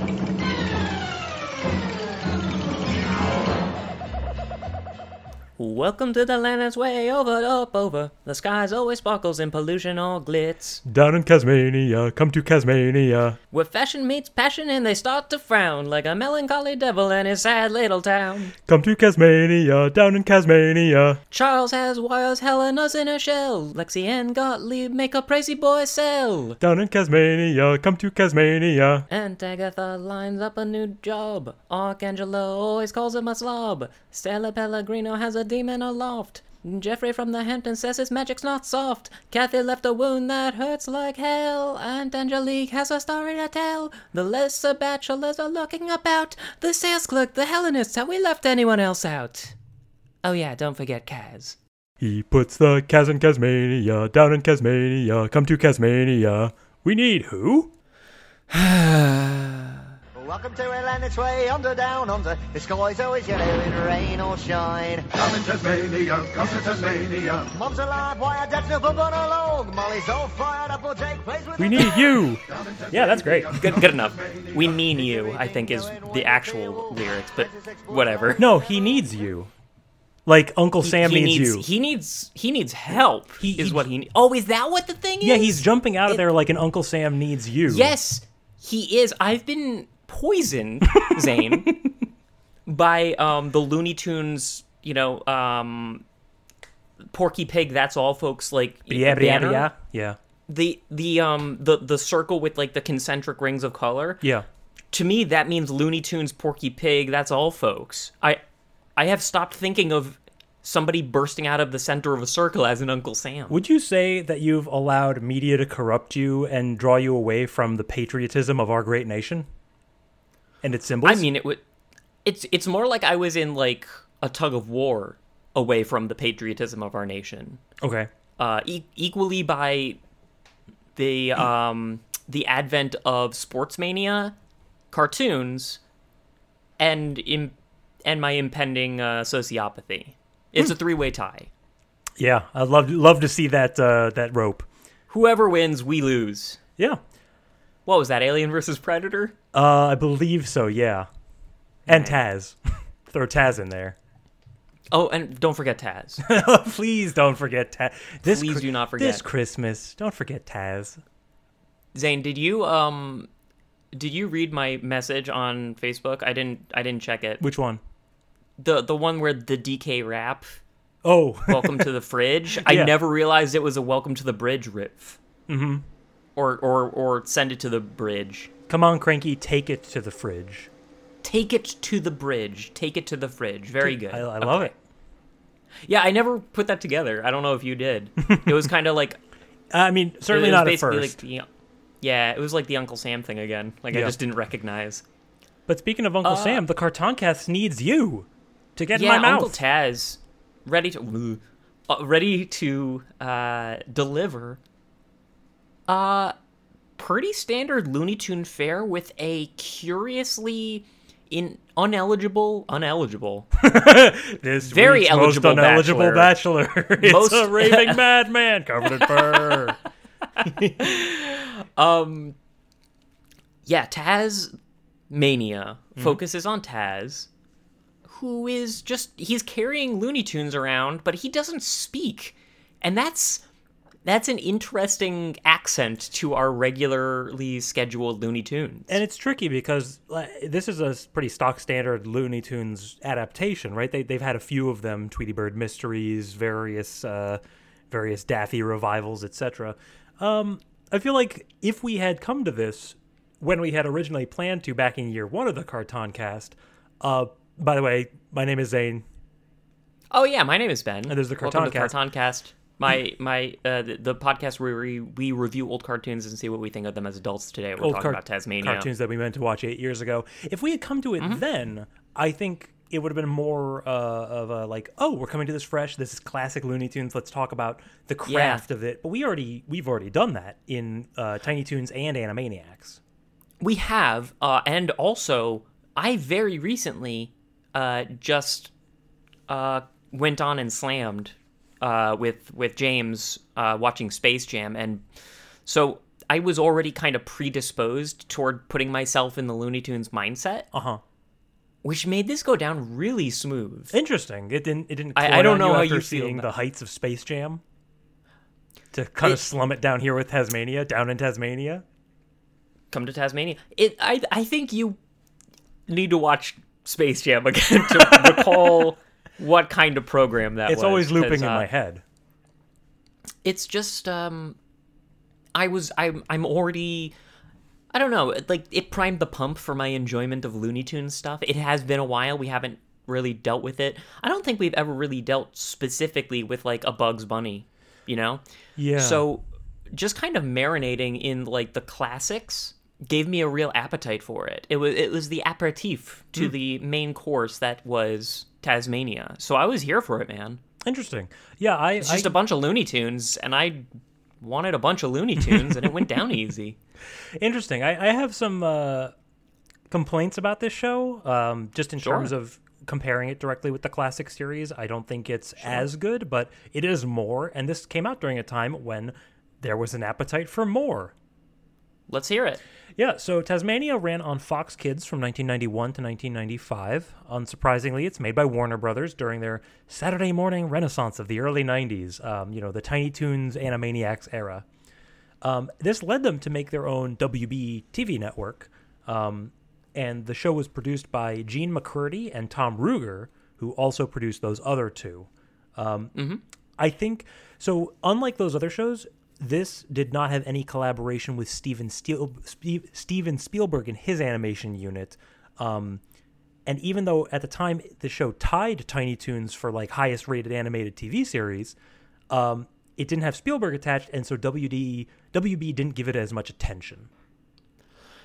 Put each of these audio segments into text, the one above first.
Thank you. Welcome to the land that's way over, up, over. The skies always sparkles in pollution or glitz. Down in Casmania, come to Casmania. Where fashion meets passion and they start to frown like a melancholy devil in his sad little town. Come to Casmania, down in Casmania. Charles has wires, Helena's in a shell. Lexi and Gottlieb make a crazy boy sell. Down in Casmania, come to Casmania. And Agatha lines up a new job. Archangelo always calls him a slob. Stella Pellegrino has a demon aloft. Jeffrey from the Hamptons says his magic's not soft. Kathy left a wound that hurts like hell. Aunt Angelique has a story to tell. The lesser bachelors are looking about. The sales clerk, the Hellenists, have we left anyone else out? Oh yeah, don't forget Kaz. He puts the Kaz in Casmania, down in Casmania, come to Casmania. We need who? Welcome to Atlantic's Way, under, down, under. The sky's always yellow in rain or shine. Down in Taz-Mania, come to Taz-Mania. Mom's alive, why a dad's never been along. Molly's all fired up, or Jake plays with We need you. Yeah, that's great. Good, good enough. We mean you, I think, is the actual lyrics, but whatever. No, he needs you. Like Uncle Sam he needs, needs you. He needs he needs help. He- is he- what he. ne- Oh, is that what the thing is? yeah, he's jumping out of there like an Uncle Sam needs you. Yes, he is. I've been poisoned, Zane, by um the Looney Tunes. You know, um, Porky Pig. That's all, folks. Like Yeah, yeah, banner. yeah, yeah, The the um the the circle with like the concentric rings of color. yeah. To me, that means Looney Tunes, Porky Pig. That's all, folks. I I have stopped thinking of somebody bursting out of the center of a circle as an Uncle Sam. Would you say that you've allowed media to corrupt you and draw you away from the patriotism of our great nation and its symbols? I mean, it would. It's it's more like I was in like a tug of war away from the patriotism of our nation. okay. Uh, e- equally by the um the advent of sports mania, cartoons, and Im- and my impending uh, sociopathy. It's a three way tie. Yeah, I'd love love to see that uh, that rope. Whoever wins, we lose. Yeah, What was that? Alien versus Predator? Uh, I believe so. Yeah, and Taz. Throw Taz in there. Oh, and don't forget Taz. Please don't forget Taz. This Please do not forget This. Christmas, don't forget Taz. Zane, did you um did you read my message on Facebook? I didn't I didn't check it. Which one? The the one where the DK rap Oh, Welcome to the Fridge. I never realized it was a Welcome to the Bridge riff. Mm-hmm. Or or or send it to the bridge. Come on, Cranky, take it to the fridge. Take it to the bridge. Take it to the fridge. Very good. I, I love Okay. it. Yeah, I never put that together. I don't know if you did. it was kind of like I mean, certainly not at first. Like yeah, it was like the Uncle Sam thing again. Like I just didn't recognize. But speaking of Uncle Sam, the Cartoncast needs you to get yeah, in my mouth. Uncle Taz, ready to uh, ready to uh, deliver a pretty standard Looney Tune fare with a curiously in uneligible uneligible. this very eligible most uneligible bachelor. it's Most- a raving madman covered in fur. um, yeah, Taz mania Mm-hmm. focuses on Taz, who is just he's carrying Looney Tunes around, but he doesn't speak, and that's that's an interesting accent to our regularly scheduled Looney Tunes. and it's tricky because this is a pretty stock standard Looney Tunes adaptation, right? They, they've had a few of them: Tweety Bird mysteries, various uh, various Daffy revivals, etc. Um, I feel like if we had come to this when we had originally planned to back in year one of the Carton Cast. Uh, by the way, my name is Zane. oh yeah, my name is Ben. And there's the Welcome to Cartoncast. Cartoncast. My my uh, the, the podcast where we, we review old cartoons and see what we think of them as adults. Today we're old talking car- about Taz-Mania. cartoons that we meant to watch eight years ago. If we had come to it Mm-hmm. then, I think it would have been more uh, of a like, oh, we're coming to this fresh. This is classic Looney Tunes. Let's talk about the craft of it. But we already we've already done that in uh, Tiny Toons and Animaniacs. We have, uh, and also, I very recently uh, just uh, went on and slammed uh, with with James uh, watching Space Jam, and so I was already kind of predisposed toward putting myself in the Looney Tunes mindset, Uh huh. which made this go down really smooth. Interesting. It didn't. It didn't. I- I don't on know how after you seeing the heights of Space Jam. To kind of slum it down here with Taz-Mania, down in Taz-Mania. Come to Taz-Mania. It I I think you need to watch Space Jam again to recall what kind of program that was. It's was. always looping in uh, my head. it's just um i was i'm i'm already i don't know like it primed the pump for my enjoyment of looney tunes stuff it has been a while we haven't really dealt with it i don't think we've ever really dealt specifically with like a bugs bunny you know Yeah. so just kind of marinating in like the classics gave me a real appetite for it it was it was the aperitif to Hmm. the main course that was Taz-Mania so i was here for it man Interesting. Yeah, I. it's just a bunch of Looney Tunes, and I wanted a bunch of Looney Tunes, and it went down easy. Interesting. I, I have some uh, complaints about this show, um, just in Sure. terms of comparing it directly with the classic series. I don't think it's as good, but it is more. And this came out during a time when there was an appetite for more. Let's hear it. Yeah, so Taz-Mania ran on Fox Kids from 1991 to 1995. Unsurprisingly, it's made by Warner Brothers during their Saturday morning renaissance of the early 90s, um, you know, the Tiny Toons Animaniacs era. Um, this led them to make their own WB TV network, um, and the show was produced by Jean MacCurdy and Tom Ruegger, who also produced those other two. Um, I think so. Unlike those other shows, this did not have any collaboration with Steven Steel, Steven Spielberg and his animation unit. Um, and even though at the time the show tied Tiny Toons for like highest rated animated TV series, um, it didn't have Spielberg attached, and so WD WB didn't give it as much attention.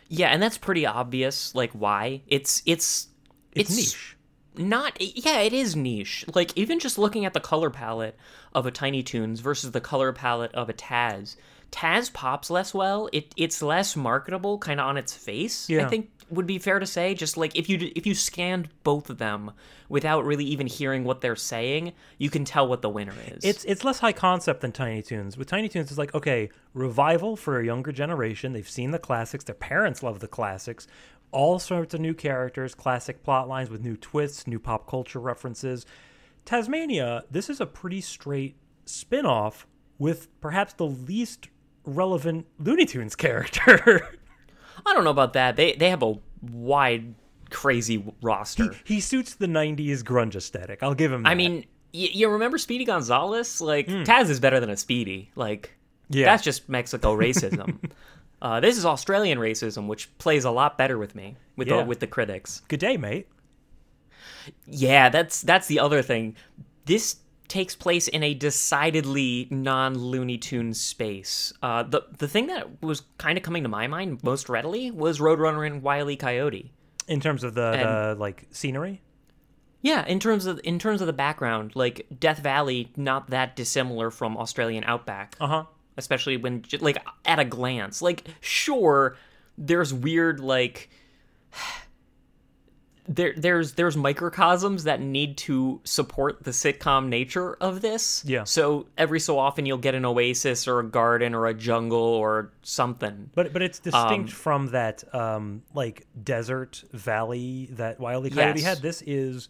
Yeah, and that's pretty obvious. Like why? It's it's It's, niche. Not yeah, it is niche. Like even just looking at the color palette of a Tiny Toons versus the color palette of a Taz. Taz pops less well. It it's less marketable, kind of on its face. I think would be fair to say. Just like if you if you scanned both of them without really even hearing what they're saying, you can tell what the winner is. It's it's less high concept than Tiny Toons. With Tiny Toons, it's like okay, revival for a younger generation. They've seen the classics. Their parents love the classics. All sorts of new characters, classic plot lines with new twists, new pop culture references. Taz-Mania, this is a pretty straight spin-off with perhaps the least relevant Looney Tunes character. I don't know about that. They they have a wide, crazy roster. he suits the 90s grunge aesthetic. I'll give him that. I mean, y- you remember Speedy Gonzales? Like hmm. Taz is better than a Speedy. Like Yeah. that's just Mexico racism. uh, this is Australian racism, which plays a lot better with me with Yeah. the with the critics. good day, mate. Yeah, that's that's the other thing. This takes place in a decidedly non Looney Tunes space. Uh, the the thing that was kind of coming to my mind most readily was Roadrunner and Wile E. Coyote. In terms of the, the like scenery. Yeah, in terms of in terms of the background, like Death Valley, not that dissimilar from Australian Outback. Uh huh. Especially when, like, at a glance, like, sure, there's weird, like, there there's there's microcosms that need to support the sitcom nature of this. Yeah. So every so often you'll get an oasis or a garden or a jungle or something. But but it's distinct Um, from that um like desert valley that Wile E. Coyote Yes. had. This is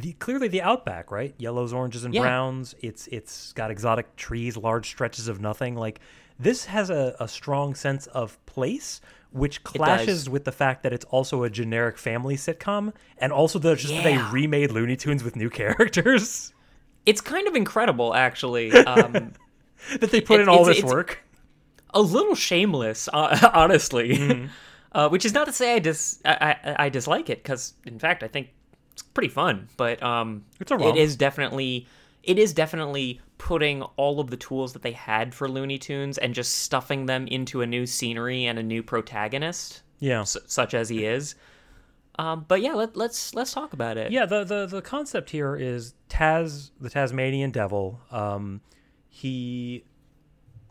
the clearly the outback, right? Yellows, oranges, and Yeah. browns. It's it's got exotic trees, large stretches of nothing. Like this has a, a strong sense of place, which clashes with the fact that it's also a generic family sitcom, and also the just that they remade Looney Tunes with new characters. It's kind of incredible, actually. Um, that they put It- in all this work. a little shameless, uh, honestly. Mm-hmm. Uh, which is not to say I dis I, I, I dislike it, because in fact I think it's pretty fun. But um, It's a it romp. definitely it is definitely putting all of the tools that they had for Looney Tunes and just stuffing them into a new scenery and a new protagonist, Yeah. s- such as he is. Um, but yeah, let, let's let's talk about it. Yeah, the, the the concept here is Taz, the Tasmanian Devil. Um, he,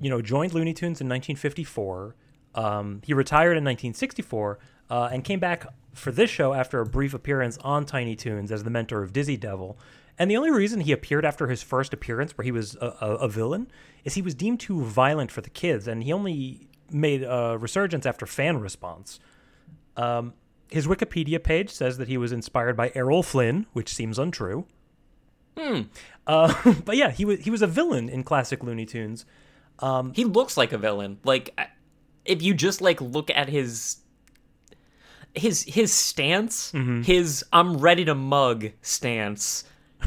you know, joined Looney Tunes in 1954. Um, he retired in 1964 uh, and came back for this show after a brief appearance on Tiny Toons as the mentor of Dizzy Devil. And the only reason he appeared after his first appearance, where he was a, a, a villain, is he was deemed too violent for the kids, and he only made a resurgence after fan response. Um, his Wikipedia page says that he was inspired by Errol Flynn, which seems untrue. Hmm. Uh, but yeah, he was he was a villain in classic Looney Tunes. He looks like a villain. Like if you just like look at his his his stance, Mm-hmm. his I'm ready to mug stance.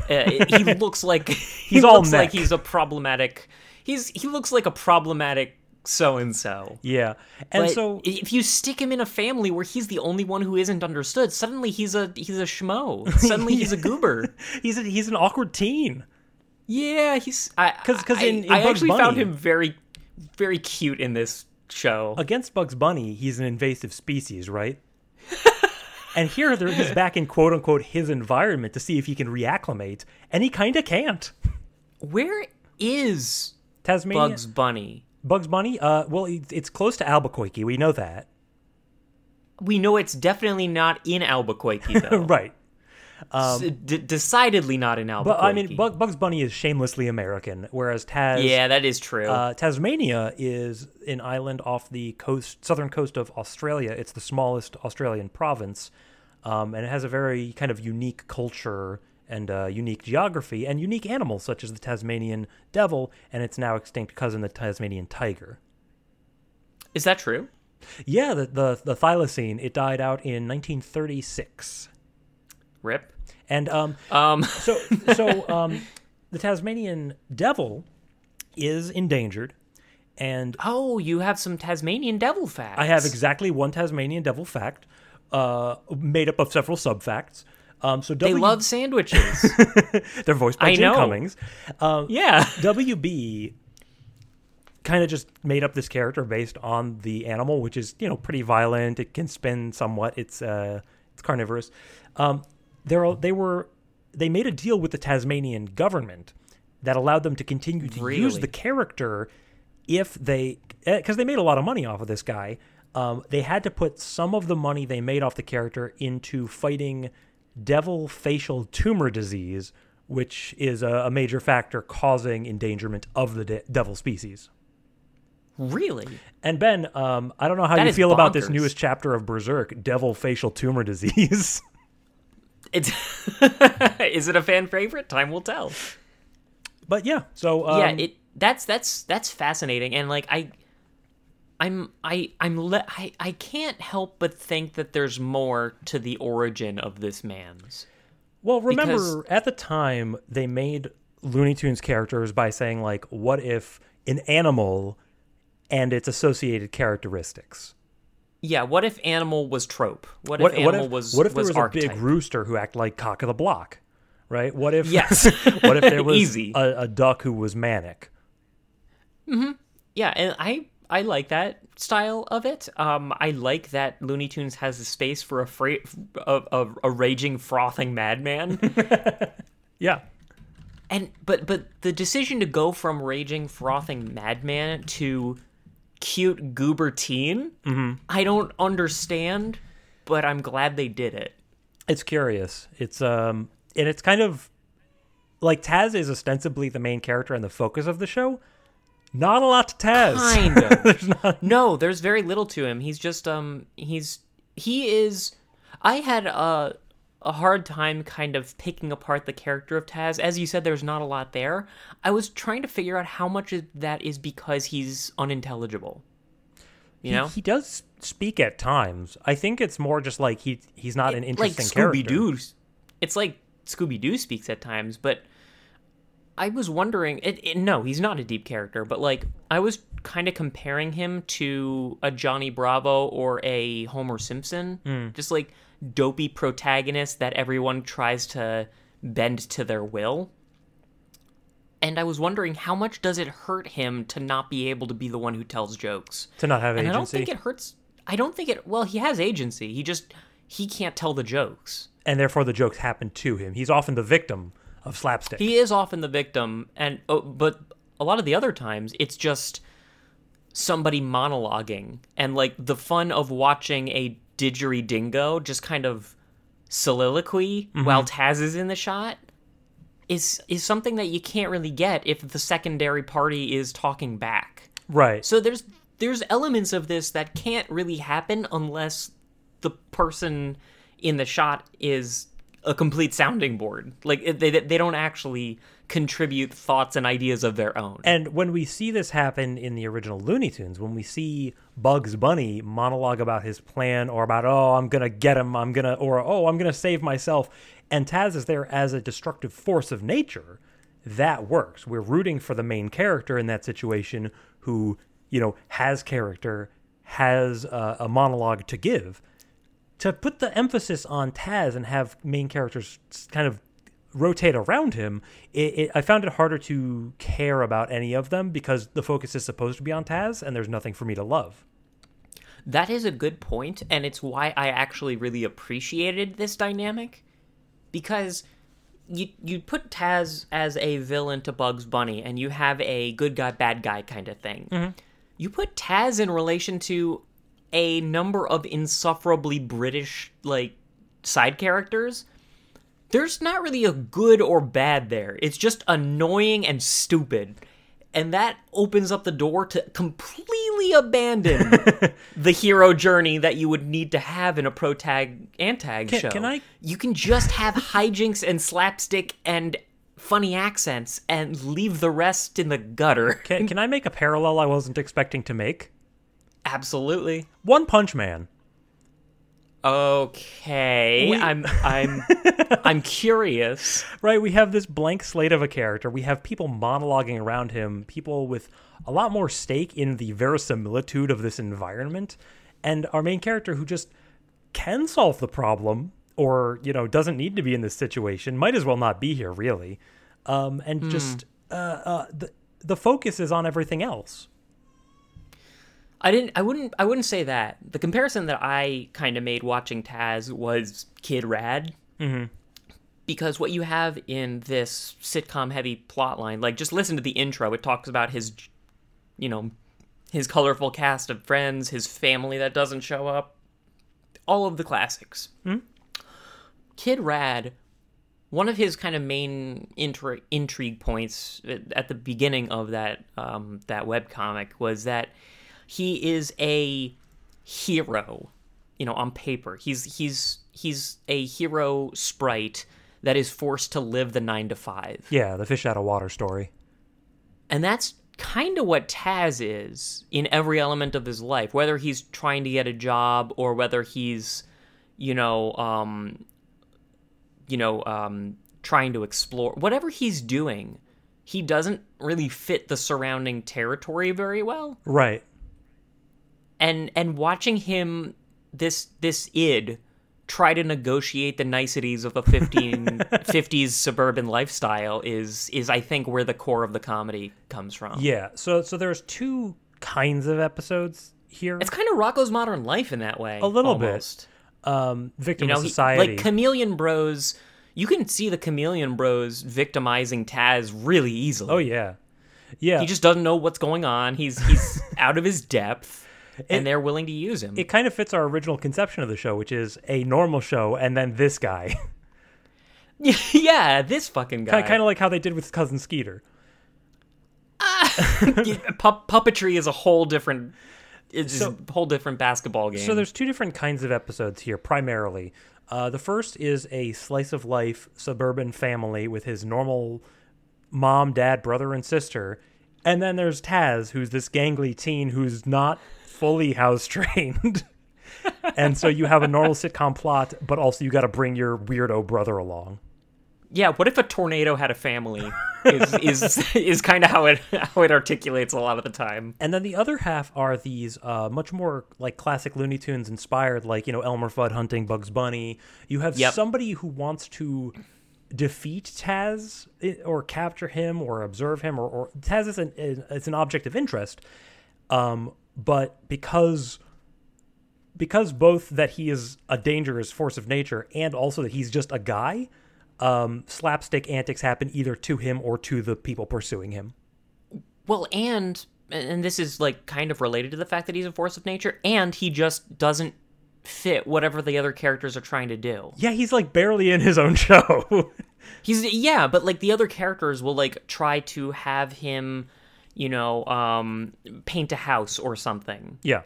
Uh, he looks like he He's all looks like he's a problematic. He's he looks like a problematic so and so. Yeah, and But so if you stick him in a family where he's the only one who isn't understood, suddenly he's a he's a schmo. Suddenly he's a goober. he's a, he's an awkward teen. Yeah, he's I 'cause I- in- in I Bugs actually found him very very cute in this show. Against Bugs Bunny, he's an invasive species, right? and here there- he's back in quote unquote his environment to see if he can reacclimate, and he kind of can't. Where is Tasmania, Bugs Bunny? Bugs Bunny. Uh, well, it's, it's close to Albuquerque. We know that, We know it's definitely not in Albuquerque though. right? S- d- decidedly not in Albuquerque. But I mean, Bug, Bugs Bunny is shamelessly American, whereas Taz, yeah, that is true. uh, Tasmania is an island off the coast, southern coast of Australia. It's the smallest Australian province, um, and it has a very kind of unique culture and uh, unique geography and unique animals such as the Tasmanian devil and its now extinct cousin, the Tasmanian tiger. is that true? Yeah, the the, the thylacine it died out in 1936, Rip. and um, Um, so so um, the Tasmanian devil is endangered, and oh, you have some Tasmanian devil facts. I have exactly one Tasmanian devil fact, uh, made up of several sub facts. Um, so They love sandwiches. they're voiced by I Jim know. Cummings. Um, yeah. WB kind of just made up this character based on the animal, which is you know pretty violent. It can spin somewhat. It's uh, it's carnivorous. Um, they're they were they made a deal with the Tasmanian government that allowed them to continue to use the character if they because they made a lot of money off of this guy. Um, they had to put some of the money they made off the character into fighting devil facial tumor disease, which is a, a major factor causing endangerment of the de- devil species. Really? And Ben, um, I don't know how That you feel about this newest chapter of Berserk, devil facial tumor disease. It's is it a fan favorite? Time will tell. but yeah, so um, yeah, it that's that's that's fascinating, and like I, I'm I I'm le- I I can't help but think that there's more to the origin of this man's. Well, remember Because- at the time they made Looney Tunes characters by saying like, what if an animal and its associated characteristics? Yeah, what if animal was trope? What if What, animal what if, was what if there was, was, a archetype? big rooster who acted like cock of the block, right? What if Yes. what if there was Easy. A, a duck who was manic? Mhm. Yeah, and I I like that style of it. Um, I like that Looney Tunes has a space for a fra- a, a, a raging frothing madman. Yeah, and but but the decision to go from raging frothing madman to cute goober teen, I don't understand, but I'm glad they did it. it's curious. It's um, and it's kind of like Taz is ostensibly the main character and the focus of the show. Not a lot to Taz. Kind of. there's not... No, there's very little to him. He's just um he's he is I had a a hard time kind of picking apart the character of Taz. As you said there's not a lot there. I was trying to figure out how much of that is because he's unintelligible. You He- know? he, does speak at times. I think it's more just like he he's not an interesting character. like Scooby. Doo. It's like Scooby Doo speaks at times, but I was wondering. It, it, no, he's not a deep character, but like I was kind of comparing him to a Johnny Bravo or a Homer Simpson, Hmm. just like dopey protagonist that everyone tries to bend to their will. And I was wondering how much does it hurt him to not be able to be the one who tells jokes? to not have And agency. I don't think it hurts. I don't think it. Well, he has agency. He just he can't tell the jokes. and therefore the jokes happen to him. He's often the victim of slapstick. He is often the victim, and oh, but a lot of the other times it's just somebody monologuing, and like the fun of watching a Didgeri Dingo just kind of soliloquy mm-hmm. while Taz is in the shot is is something that you can't really get if the secondary party is talking back. right. So there's there's elements of this that can't really happen unless the person in the shot is a complete sounding board. Like they they don't actually contribute thoughts and ideas of their own. And when we see this happen in the original Looney Tunes, when we see Bugs Bunny monologue about his plan or about, oh, I'm going to get him, I'm going to, or, oh, I'm going to save myself, and Taz is there as a destructive force of nature, that works. We're rooting for the main character in that situation who, you know, has character, has uh, a monologue to give. To put the emphasis on Taz and have main characters kind of rotate around him, it, it, I found it harder to care about any of them because the focus is supposed to be on Taz, and there's nothing for me to love. That is a good point, and it's why I actually really appreciated this dynamic. Because you you put Taz as a villain to Bugs Bunny, and you have a good guy, bad guy kind of thing. Mm-hmm. You put Taz in relation to a number of insufferably British like side characters. There's not really a good or bad there. It's just annoying and stupid. And that opens up the door to completely abandon the hero journey that you would need to have in a pro tag antag Can- show. can I- You can just have hijinks and slapstick and funny accents and leave the rest in the gutter. Can, can I make a parallel I wasn't expecting to make? Absolutely. One Punch Man. Okay, We- I'm I'm I'm curious. right? We have this blank slate of a character. We have people monologuing around him, people with a lot more stake in the verisimilitude of this environment, and our main character who just can solve the problem or, you know, doesn't need to be in this situation, might as well not be here, really. Um, and just uh, uh, the, the focus is on everything else. I didn't. I wouldn't. I wouldn't say that. The comparison that I kind of made watching Taz was Kid Radd. Mm-hmm. Because what you have in this sitcom-heavy plot line, like just listen to the intro. It talks about his, you know, his colorful cast of friends, his family that doesn't show up, all of the classics. Kid Radd, one of his kind of main intri- intrigue points at- at the beginning of that um, that webcomic was that he is a hero, you know, on paper. He's he's he's a hero sprite that is forced to live the nine to five. Yeah, the fish out of water story. And that's kind of what Taz is in every element of his life, whether he's trying to get a job or whether he's, you know, um, you know, um, trying to explore. Whatever he's doing, he doesn't really fit the surrounding territory very well. Right. And and watching him this this id try to negotiate the niceties of a 15 50s suburban lifestyle is is I think where the core of the comedy comes from. Yeah. So so there's two kinds of episodes here. It's kind of Rocko's Modern Life in that way. A little bit. um, victim You know, of he- society. like Chameleon Bros. You can see the Chameleon Bros victimizing Taz really easily. oh yeah, yeah. He just doesn't know what's going on. He's he's out of his depth, and they're willing to use him. it kind of fits our original conception of the show, which is a normal show and then this guy. yeah, this fucking guy. kind of like how they did with cousin Skeeter. Pu- puppetry is a whole different. It's a whole different basketball game. So there's two different kinds of episodes here, primarily. Uh, the first is a slice of life suburban family with his normal mom, dad, brother, and sister. And then there's Taz, who's this gangly teen who's not fully house trained. and so you have a normal sitcom plot, but also you got to bring your weirdo brother along. yeah, what if a tornado had a family? is is is kind of how it how it articulates a lot of the time. And then the other half are these uh, much more like classic Looney Tunes inspired, like, you know, Elmer Fudd hunting Bugs Bunny. You have Yep. somebody who wants to defeat Taz or capture him or observe him, or, or Taz is an, it's an object of interest. Um, but because because both that he is a dangerous force of nature and also that he's just a guy, um, slapstick antics happen either to him or to the people pursuing him. Well, and and this is like kind of related to the fact that he's a force of nature, and he just doesn't fit whatever the other characters are trying to do. Yeah, he's like barely in his own show. He's yeah, but like the other characters will like try to have him, you know, um, paint a house or something. Yeah.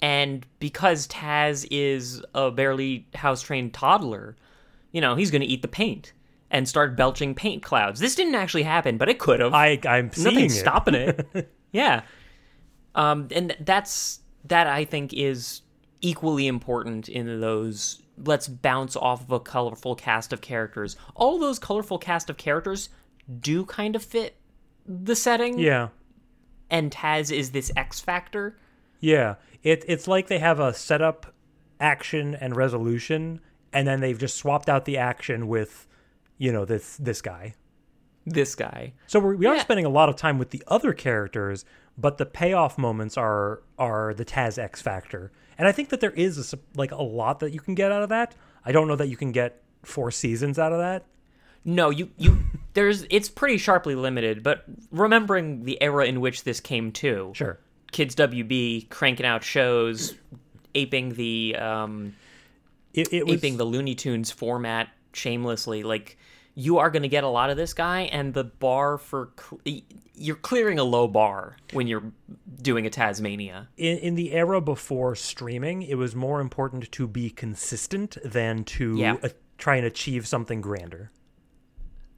And because Taz is a barely house trained toddler, you know, he's going to eat the paint and start belching paint clouds. This didn't actually happen, but it could have. I I'm seeing Nothing's it. stopping it. yeah. Um, and that's that I think is equally important in those. Let's bounce off of a colorful cast of characters. All those colorful cast of characters do kind of fit the setting. Yeah. And Taz is this X factor. Yeah. It it's like they have a setup, action, and resolution, and then they've just swapped out the action with, you know, this this guy. This guy. So we're, we are Yeah. spending a lot of time with the other characters, but the payoff moments are are the Taz X factor, and I think that there is a, like a lot that you can get out of that. I don't know that you can get four seasons out of that. No, you you there's it's pretty sharply limited, but remembering the era in which this came to. Sure. Kids WB cranking out shows, aping the um, It, it was aping the Looney Tunes format shamelessly. Like you are going to get a lot of this guy, and the bar for cl- you're clearing a low bar when you're doing a Taz-Mania. in, in the era before streaming. It was more important to be consistent than to Yeah. uh, try and achieve something grander.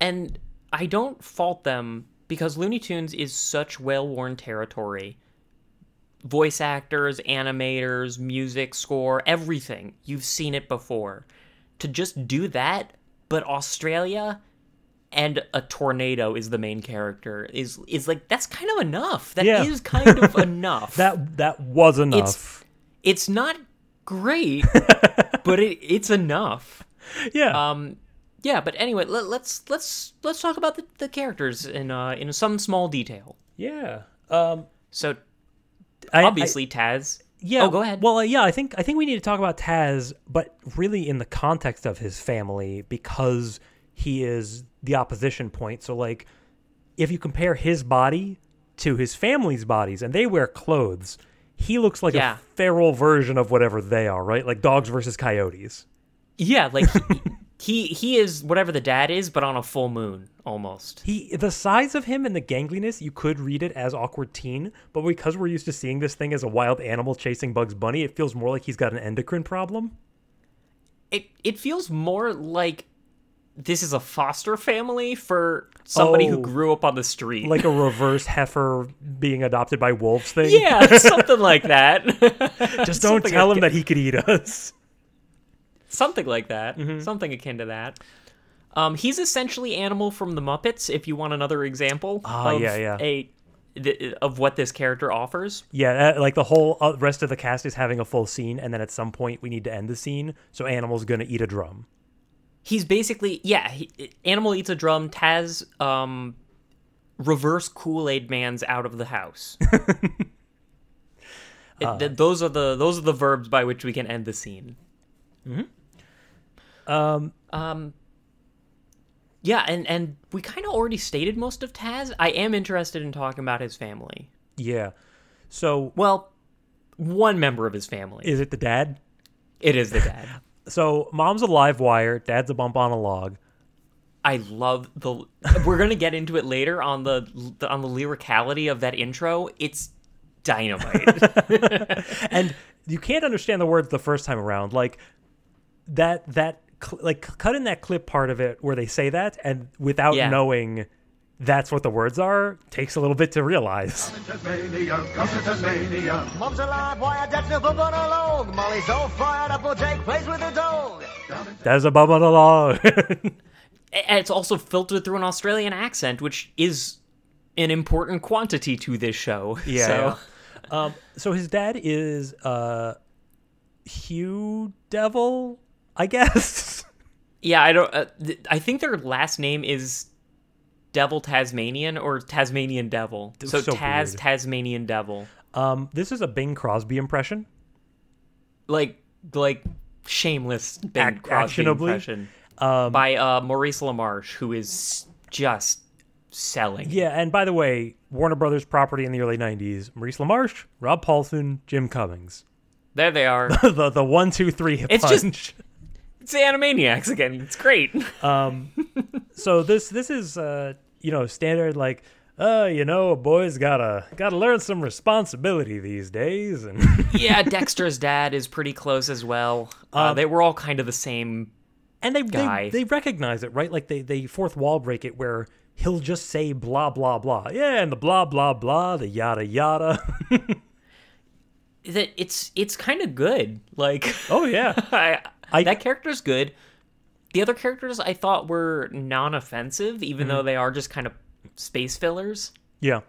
And I don't fault them because Looney Tunes is such well worn territory. Voice actors, animators, music, score, everything. You've seen it before. To just do that, but Australia and a tornado is the main character is is like that's kind of enough. That is Yeah. kind of enough. That that was enough. it's not great, but it, it's enough. yeah. Um, yeah, but anyway, let, let's let's let's talk about the, the characters in uh, in some small detail. yeah. Um. So I- I- obviously, Taz. Yeah. Oh, go ahead. Well, uh, yeah, I think I think we need to talk about Taz, but really in the context of his family because he is the opposition point. So like if you compare his body to his family's bodies and they wear clothes, he looks like Yeah. a feral version of whatever they are, right? Like dogs versus coyotes. Yeah, like he he is whatever the dad is, but on a full moon almost. He the size of him and the gangliness, you could read it as awkward teen, but because we're used to seeing this thing as a wild animal chasing Bugs Bunny, it feels more like he's got an endocrine problem. It it feels more like this is a foster family for somebody who Oh. grew up on the street. Like a reverse heifer being adopted by wolves thing. yeah, something like that. Just don't Something tell him akin- that he could eat us. Something like that Mm-hmm. something akin to that um, he's essentially animal from the muppets if you want another example Ah, of yeah, yeah. a th- of what this character offers Yeah, uh, like the whole uh, rest of the cast is having a full scene, and then at some point we need to end the scene, so Animal's gonna eat a drum. he's basically yeah he, animal eats a drum taz um, reverse kool-aid man's out of the house It- Uh. th- those are the those are the verbs by which we can end the scene Um, Um, yeah, and and we kind of already stated most of Taz. I am interested in talking about his family. yeah. So Well, one member of his family. is it the dad? it is the dad. So mom's a live wire, dad's a bump on a log. I love the. We're gonna get into it later on the, the on the lyricality of that intro. It's dynamite. and you can't understand the words the first time around like that that cl- like cut in that clip part of it where they say that and without Yeah. knowing that's what the words are takes a little bit to realize Taz-Mania, comes to Taz-Mania. Mum's a live wire, dad's no a log. Molly's all fired up, or Jake plays with a dog. there's a bump on a log and it's also filtered through an Australian accent, which is an important quantity to this show. yeah, So, yeah. um so his dad is uh hugh devil i guess yeah, I don't. Uh, th- I think their last name is Devil Tasmanian or Tasmanian Devil. So, so Taz weird. Tasmanian Devil. um this is a bing crosby impression like like shameless Bing Ac- Crosby impression um by uh, Maurice LaMarche, who is just selling. Yeah, and by the way, Warner Brothers property in the early '90s: Maurice LaMarche, Rob Paulsen, Jim Cummings. There they are. the the one two three It's just- punch. It's the Animaniacs again. It's great. so this this is uh you know standard like uh, you know, a boy's gotta gotta learn some responsibility these days, and yeah, Dexter's dad is pretty close as well. Uh, Um, they were all kind of the same. and they, Guy. they they recognize it, right? Like they they fourth wall break it where he'll just say blah blah blah, yeah, and the blah blah blah, the yada yada. That it's it's kind of good. Like, oh yeah, I, I- that character's good. The other characters I thought were non-offensive, even Mm-hmm. though they are just kind of space fillers. yeah.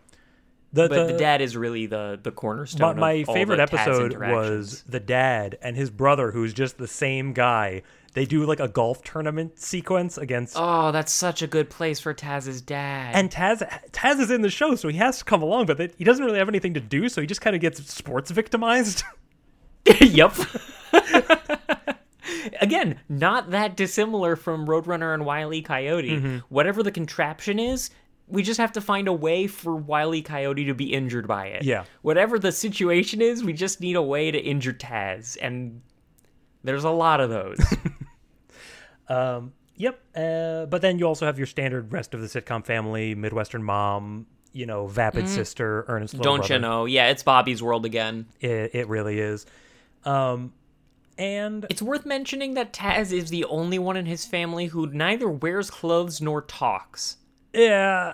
The, But the, dad is really the the My, cornerstone. my of all favorite the episode was the dad and his brother, who's just the same guy. They do like a golf tournament sequence against, Oh, that's such a good place for Taz's dad. and Taz Taz is in the show, so he has to come along, but they, he doesn't really have anything to do, so he just kind of gets sports victimized. yep. Again, not that dissimilar from Roadrunner and Wile E. Coyote. Mm-hmm. Whatever the contraption is, we just have to find a way for Wile E. Coyote to be injured by it. Yeah. Whatever the situation is, we just need a way to injure Taz, and there's a lot of those. Um, yep. Uh, but then you also have your standard rest of the sitcom family: Midwestern mom, you know, vapid sister, Ernest. Don't you know? Yeah, it's Bobby's world again. It, it really is. Um, and It's worth mentioning that Taz is the only one in his family who neither wears clothes nor talks. yeah,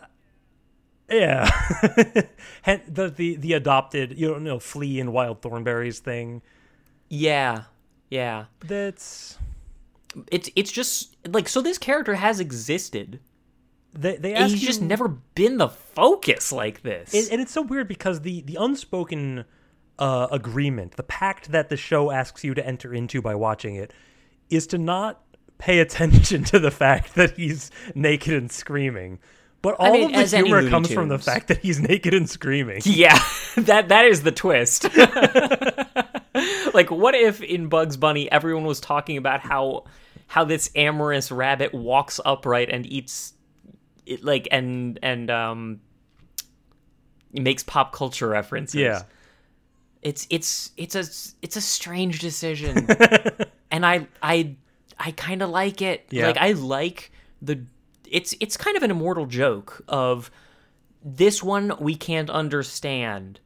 yeah. The the the adopted, you know, flea and wild Thornberrys thing. Yeah. Yeah. That's It's it's just like so this character has existed. they they ask he's you, just never been the focus like this. and, and it's so weird because the the unspoken uh, agreement, the pact that the show asks you to enter into by watching it, is to not pay attention to the fact that he's naked and screaming. But all mean, of the humor comes from the fact that he's naked and screaming. yeah, that that is the twist. like what if in Bugs Bunny everyone was talking about how how this amorous rabbit walks upright and eats it like and and um makes pop culture references. Yeah. It's it's it's a it's a strange decision and i i i kind of like it Yeah. like i like the it's it's kind of an immortal joke of this one we can't understand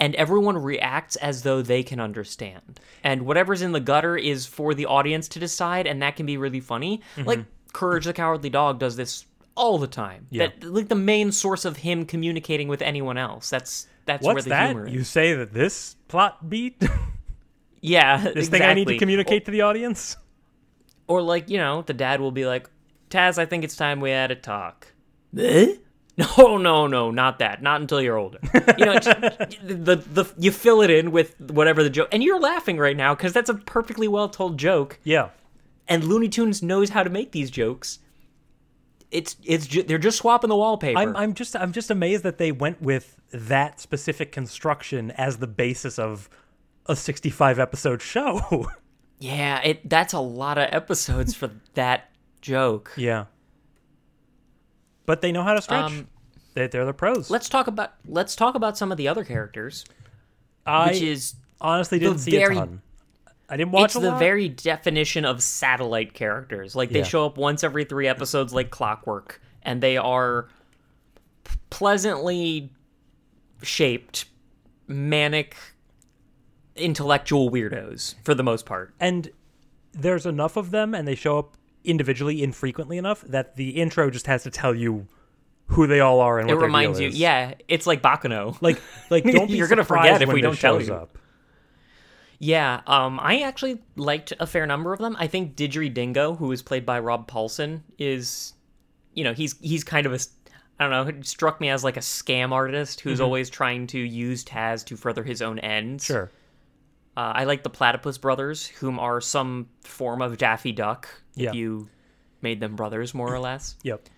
and everyone reacts as though they can understand and whatever's in the gutter is for the audience to decide and that can be really funny Mm-hmm. like courage the cowardly dog does this all the time Yeah. that like the main source of him communicating with anyone else that's that's where What's the that? humor is You say that this plot beat, Yeah, this exactly. thing I need to communicate to the audience? Or, or like you know, the dad will be like, "Taz, I think it's time we had a talk." Eh? No, no, no, not that. Not until you're older. You know, just, the the you fill it in with whatever the joke, and you're laughing right now because that's a perfectly well told joke, Yeah. and Looney Tunes knows how to make these jokes. It's it's ju- they're just swapping the wallpaper. I'm I'm just I'm just amazed that they went with that specific construction as the basis of a 65 episode show. yeah, it that's a lot of episodes for that joke. yeah. But they know how to stretch. Um, they, they're the pros. Let's talk about let's talk about some of the other characters, I which is honestly didn't see very- a ton. I didn't watch it's the lot. very definition of satellite characters. Like they Yeah. show up once every three episodes, like clockwork, and they are pleasantly shaped, manic, intellectual weirdos for the most part. and there's enough of them, and they show up individually infrequently enough that the intro just has to tell you who they all are and It what their reminds you, yeah, it's like Baccano. Like, like don't be You're gonna forget if we don't tell you. Up. Yeah, um, I actually liked a fair number of them. I think Didgeridoo Dingo, who is played by Rob Paulsen, is, you know, he's he's kind of a, I don't know, it struck me as like a scam artist who's always trying to use Taz to further his own ends. Sure. Uh, I like the Platypus brothers, whom are some form of Daffy Duck. Yeah. If you made them brothers, more or less. Yep.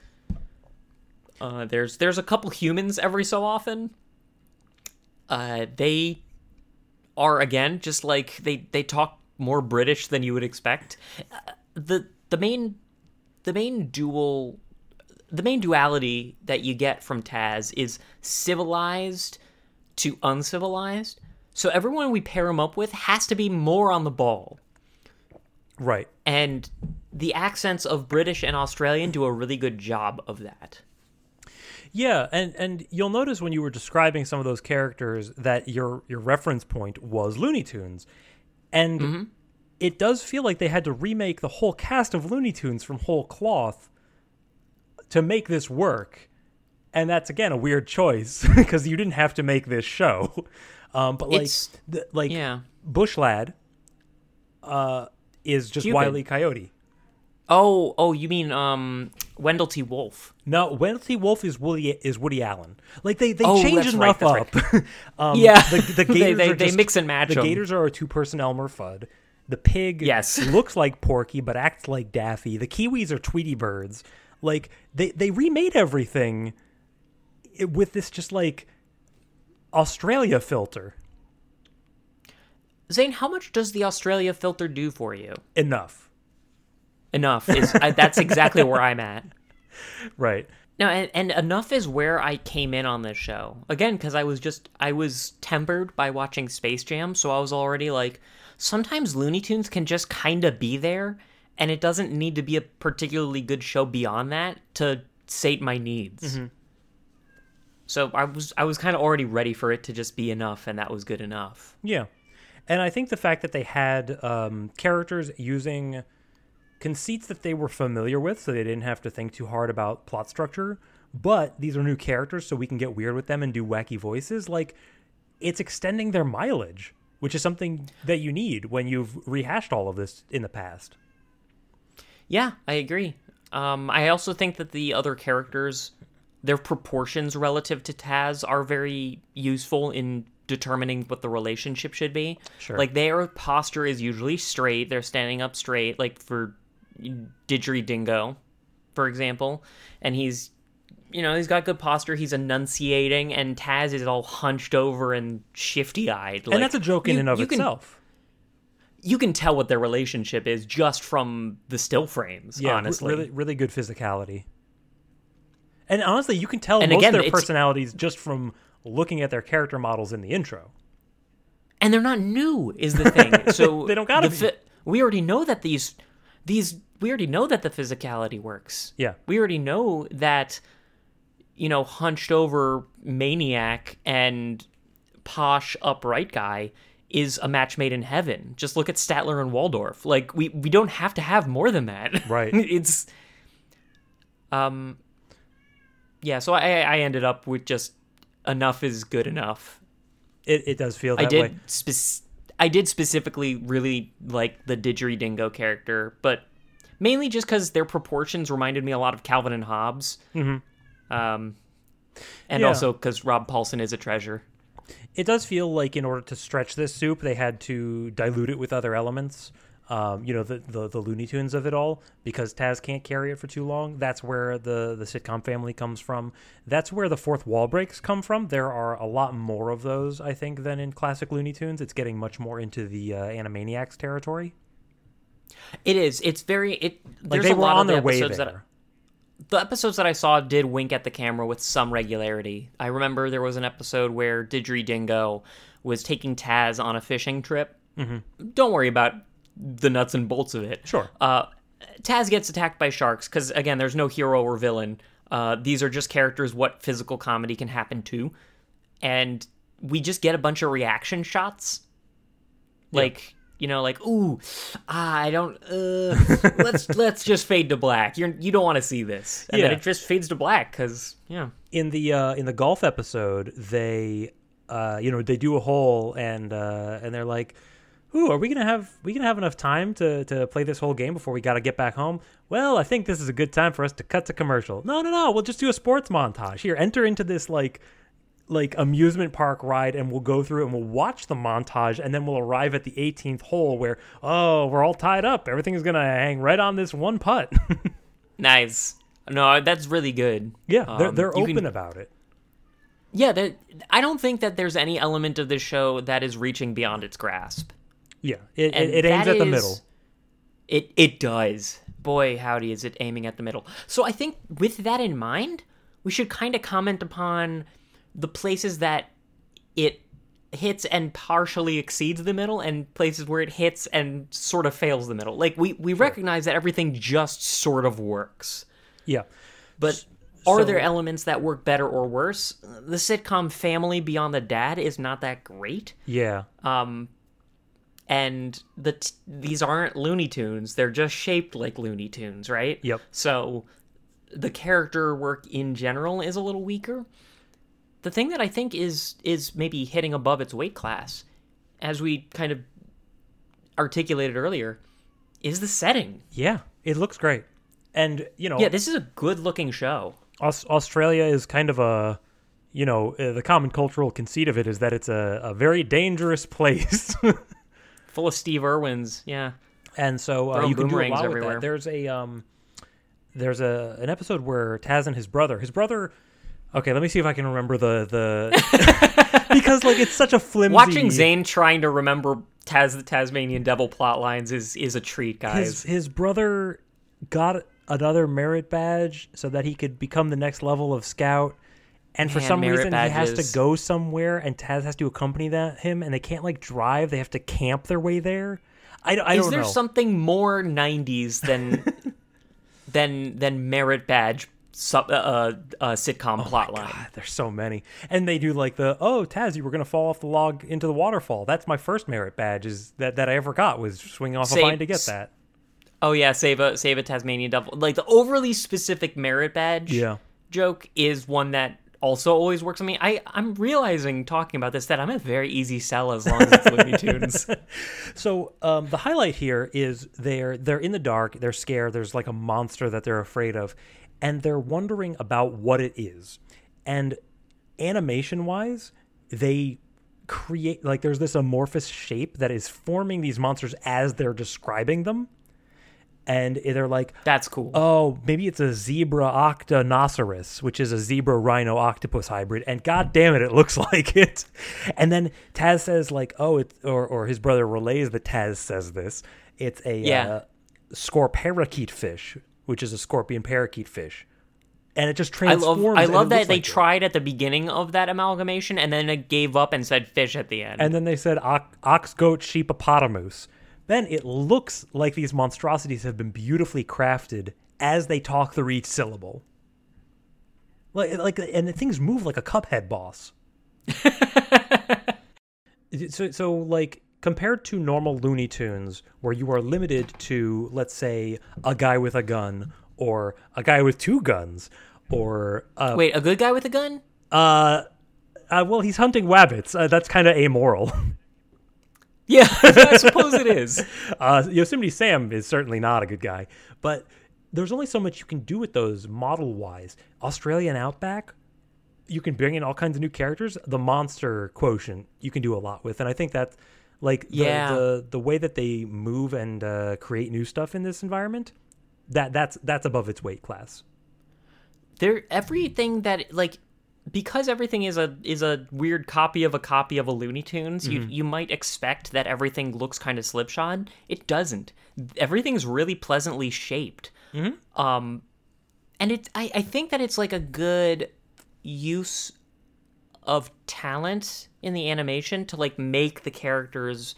Uh, there's there's a couple humans every so often. Uh, they are again just like they they talk more British than you would expect. Uh, the the main the main dual the main duality that you get from Taz is civilized to uncivilized. So everyone we pair him up with has to be more on the ball Right. and the accents of British and Australian do a really good job of that. Yeah, and and you'll notice when you were describing some of those characters that your your reference point was Looney Tunes, and Mm-hmm. it does feel like they had to remake the whole cast of Looney Tunes from whole cloth to make this work, and that's again a weird choice because you didn't have to make this show, um, but like the, like Yeah. Bush Lad, uh, is just Cupid. Wiley Coyote. Oh, oh, you mean um Wendell T. Wolf? No, Wendell T. Wolf is Woody is Woody Allen. Like they they Oh, change enough right, that's up. um, Yeah. the, the They- Gators they- are they mix and match The. Gators are a two person Elmer Fudd. The pig Yes. looks like Porky but acts like Daffy. The Kiwis are Tweety birds. Like they they remade everything with this just like Australia filter. Zane, how much does the Australia filter do for you? Enough, Enough is I, that's exactly where I'm at. right? No, and, and enough is where I came in on this show. Again, because I was just, I was tempered by watching Space Jam, so I was already like, sometimes Looney Tunes can just kind of be there, and it doesn't need to be a particularly good show beyond that to sate my needs. So I was, I was kind of already ready for it to just be enough, and that was good enough. Yeah. And I think the fact that they had um, characters using conceits that they were familiar with, so they didn't have to think too hard about plot structure, but these are new characters, so we can get weird with them and do wacky voices, like, it's extending their mileage, which is something that you need when you've rehashed all of this in the past. Yeah, I agree. Um, I also think that the other characters, their proportions relative to Taz are very useful in determining what the relationship should be. Sure. Like their posture is usually straight. They're standing up straight, like for Didgeri Dingo, for example, and he's. You know, he's got good posture. He's enunciating, and Taz is all hunched over and shifty-eyed. and that's a joke in you- and of you can- itself. you can tell what their relationship is just from the still frames. Yeah, honestly, really, really good physicality. And honestly, you can tell And most again, of their personalities just from looking at their character models in the intro. and they're not new is the thing so They don't gotta the be. phy- we already know that these these we already know that the physicality works Yeah. we already know that you know hunched over maniac and posh upright guy is a match made in heaven just look at statler and waldorf like we we don't have to have more than that Right. it's um yeah so i i ended up with just enough is good enough It, it does feel that I did way. I did specifically really like the Didgeri Dingo character, but mainly just because their proportions reminded me a lot of Calvin and Hobbes. Mm-hmm. Um, and Yeah. also because Rob Paulsen is a treasure. It does feel like in order to stretch this soup, they had to dilute it with other elements. Um, you know, the, the the Looney Tunes of it all, because Taz can't carry it for too long. That's where the the sitcom family comes from. That's where the fourth wall breaks come from. There are a lot more of those, I think, than in classic Looney Tunes. It's getting much more into the uh, Animaniacs territory. It is. It's very. It. Like There's they a were lot on of the their way episodes that there. the episodes that I saw did wink at the camera with some regularity. I remember there was an episode where Didgeri Dingo was taking Taz on a fishing trip. Mm-hmm. Don't worry about the nuts and bolts of it. Sure. Uh, Taz gets attacked by sharks because again, there's no hero or villain. Uh, these are just characters what physical comedy can happen to, and we just get a bunch of reaction shots, like you know, like ooh, ah, I don't. Uh, let's let's just fade to black. You're you don't want to see this, and then Yeah. it just fades to black because yeah. in the uh, in the golf episode, they uh, you know they do a hole and uh, and they're like, "Ooh, are we gonna have we gonna have enough time to to play this whole game before we got to get back home?" Well, I think this is a good time for us to cut to commercial. No, no, no. We'll just do a sports montage here. Enter into this like like amusement park ride and we'll go through and we'll watch the montage and then we'll arrive at the 18th hole where oh we're all tied up everything is gonna hang right on this one putt Nice. No, that's really good. yeah they're, Um, they're open can- about it Yeah, I don't think that there's any element of this show that is reaching beyond its grasp. Yeah it, And it, it aims at the is- middle It it does. Boy, howdy, is it aiming at the middle. So I think with that in mind, we should kind of comment upon the places that it hits and partially exceeds the middle and places where it hits and sort of fails the middle. Like we we recognize that everything just sort of works. yeah But Are So- there elements that work better or worse? The sitcom Family Beyond the Dad is not that great. Yeah. Um, and the t- these aren't Looney Tunes; they're just shaped like Looney Tunes, right? Yep. So the character work in general is a little weaker. The thing that I think is is maybe hitting above its weight class, as we kind of articulated earlier, is the setting. Yeah. It looks great. And, you know, Yeah, this is a good looking show. Aus- Australia is kind of a, you know, uh, the common cultural conceit of it is that it's a, a very dangerous place. Full of Steve Irwins. Yeah. and so uh, you can do a lot with that. There's a um, there's a an episode where Taz and his brother, his brother. Okay, let me see if I can remember the the because like it's such a flimsy. Watching Zane trying to remember Taz the Tasmanian Devil plot lines is is a treat, guys. his his brother got another merit badge so that he could become the next level of scout. And for some reason, he has to go somewhere, and Taz has to accompany that him, and they can't like drive; they have to camp their way there. I, don't- I is there know. something more 90s than than than merit badge sub, uh, uh, uh, sitcom plot line? There's so many, and they do like the oh Taz, you were gonna fall off the log into the waterfall. That's my first merit badge is that that I ever got was swinging off Same- a vine to get that. Oh yeah, save a save a Tasmanian Devil. Like the overly specific merit badge Yeah. joke is one that also always works on me. I I'm realizing talking about this that I'm a very easy sell as long as it's Looney Tunes. So um, the highlight here is they're they're in the dark, they're scared. There's like a monster that they're afraid of, and they're wondering about what it is. And animation wise, they create like there's this amorphous shape that is forming these monsters as they're describing them, and they're like, That's cool. oh, maybe it's a zebra octanoceros, which is a zebra rhino octopus hybrid, and god damn it, it looks like it. And then Taz says like, oh, it's or or his brother relays that Taz says this. It's a Yeah. uh, scorparakeet fish, which is a scorpion parakeet fish, and it just I transforms. love I love that they like it. tried at the beginning of that amalgamation and then it gave up and said fish at the end. And then they said ox, ox goat, sheepopotamus. Then it looks like these monstrosities have been beautifully crafted as they talk through each syllable. Like, like, and the things move like a Cuphead boss. so, so, like, compared to normal Looney Tunes, where you are limited to, let's say, a guy with a gun, or a guy with two guns, or uh, Wait, a good guy with a gun? uh, uh well, he's hunting wabbits. Uh, that's kind of amoral. Yeah, I suppose it is. Uh, Yosemite Sam is certainly not a good guy, but there's only so much you can do with those model wise. Australian Outback, you can bring in all kinds of new characters. The monster quotient you can do a lot with, and I think that like the Yeah. the, the way that they move and uh, create new stuff in this environment, that that's that's above its weight class. There everything that like because everything is a is a weird copy of a copy of a Looney Tunes, you Mm-hmm. you might expect that everything looks kind of slipshod. It doesn't. Everything's really pleasantly shaped. Mm-hmm. Um, and it I, I think that it's like a good use of talent in the animation to like make the characters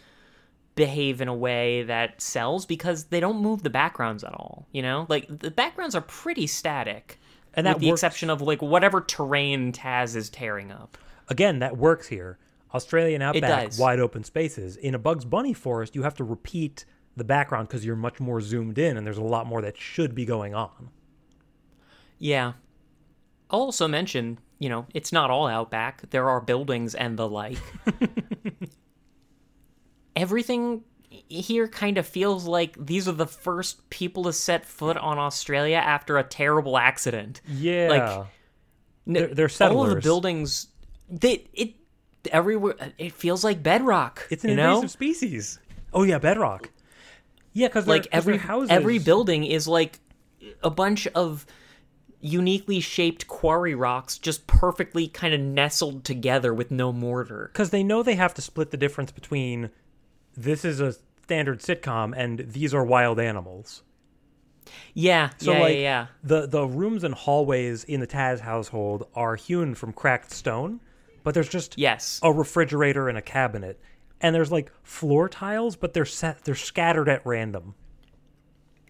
behave in a way that sells because they don't move the backgrounds at all. You know, like the backgrounds are pretty static, And that with the works- exception of like whatever terrain Taz is tearing up. Again, that works here. Australian Outback, wide open spaces. In a Bugs Bunny forest, you have to repeat the background because you're much more zoomed in, and there's a lot more that should be going on. Yeah. I'll also mention, you know, it's not all outback. There are buildings and the like. Everything here kind of feels like these are the first people to set foot on Australia after a terrible accident. Yeah. like They're- they're All of the buildings, they it everywhere. It feels like bedrock. it's an you know? invasive species. Oh yeah, bedrock. Yeah, because like every houses. every building is like a bunch of uniquely shaped quarry rocks just perfectly kind of nestled together with no mortar. because they know they have to split the difference between this is a standard sitcom and these are wild animals. Yeah, So yeah, like yeah, yeah. the the rooms and hallways in the Taz household are hewn from cracked stone, but there's just Yes. a refrigerator and a cabinet, and there's like floor tiles, but they're set they're scattered at random.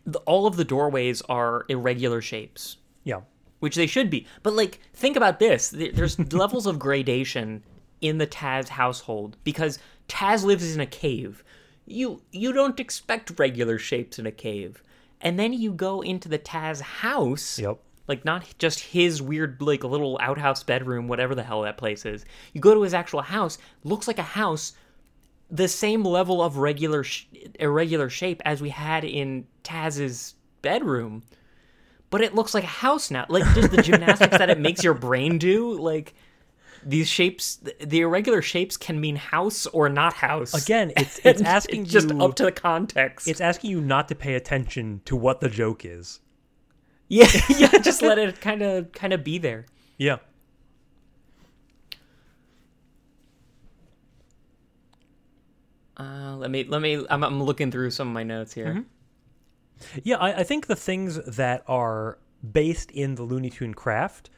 The- all of the doorways are irregular shapes. Yeah, which they should be. But like, think about this: there's levels of gradation in the Taz household because Taz lives in a cave. You you don't expect regular shapes in a cave, and then you go into the Taz house. Yep. Like not just his weird like little outhouse bedroom, whatever the hell that place is. You go to his actual house, looks like a house, the same level of regular sh- irregular shape as we had in Taz's bedroom, but it looks like a house now. Like just the gymnastics that it makes your brain do, like these shapes, the irregular shapes can mean house or not house. Again, it's it's asking it's just you up to the context. it's asking you not to pay attention to what the joke is. yeah, yeah. Just let it kind of kind of be there. Yeah. Uh, let me let me. I'm, I'm looking through some of my notes here. Yeah, I, I think the things that are based in the Looney Tune craft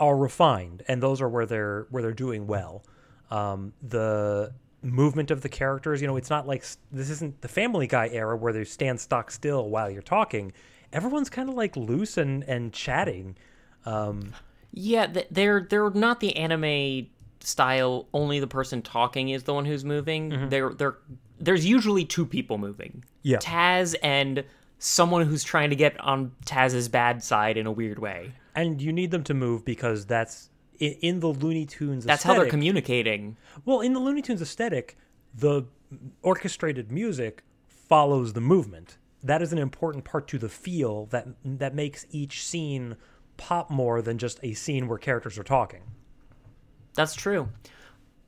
are refined, and those are where they're where they're doing well. Um, the movement of the characters, you know, it's not like this isn't the Family Guy era where they stand stock still while you're talking. Everyone's kind of like loose and and chatting. Um, Yeah, they're they're not the anime style. Only the person talking is the one who's moving. They're they're there's usually two people moving. Yeah. Taz and someone who's trying to get on Taz's bad side in a weird way. And you need them to move because that's in, in the Looney Tunes. That's how they're communicating. Well, in the Looney Tunes aesthetic, the orchestrated music follows the movement. That is an important part to the feel that that makes each scene pop more than just a scene where characters are talking. That's true.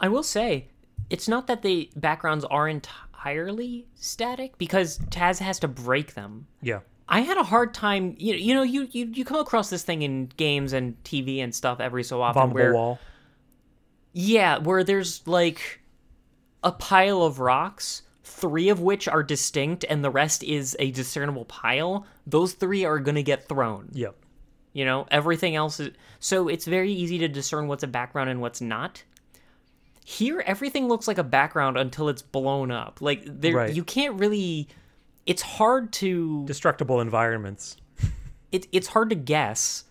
I will say, it's not that the backgrounds are entirely static because Taz has to break them. Yeah. I had a hard time. You, know, you know, you, you you come across this thing in games and TV and stuff every so often. Bombable where, wall. Yeah, where there's like a pile of rocks, three of which are distinct, and the rest is a discernible pile. Those three are gonna get thrown. Yep. You know, everything else is so it's very easy to discern what's a background and what's not. Here, everything looks like a background until it's blown up. Like there, Right. you can't really. It's hard to Destructible environments. it, it's hard to guess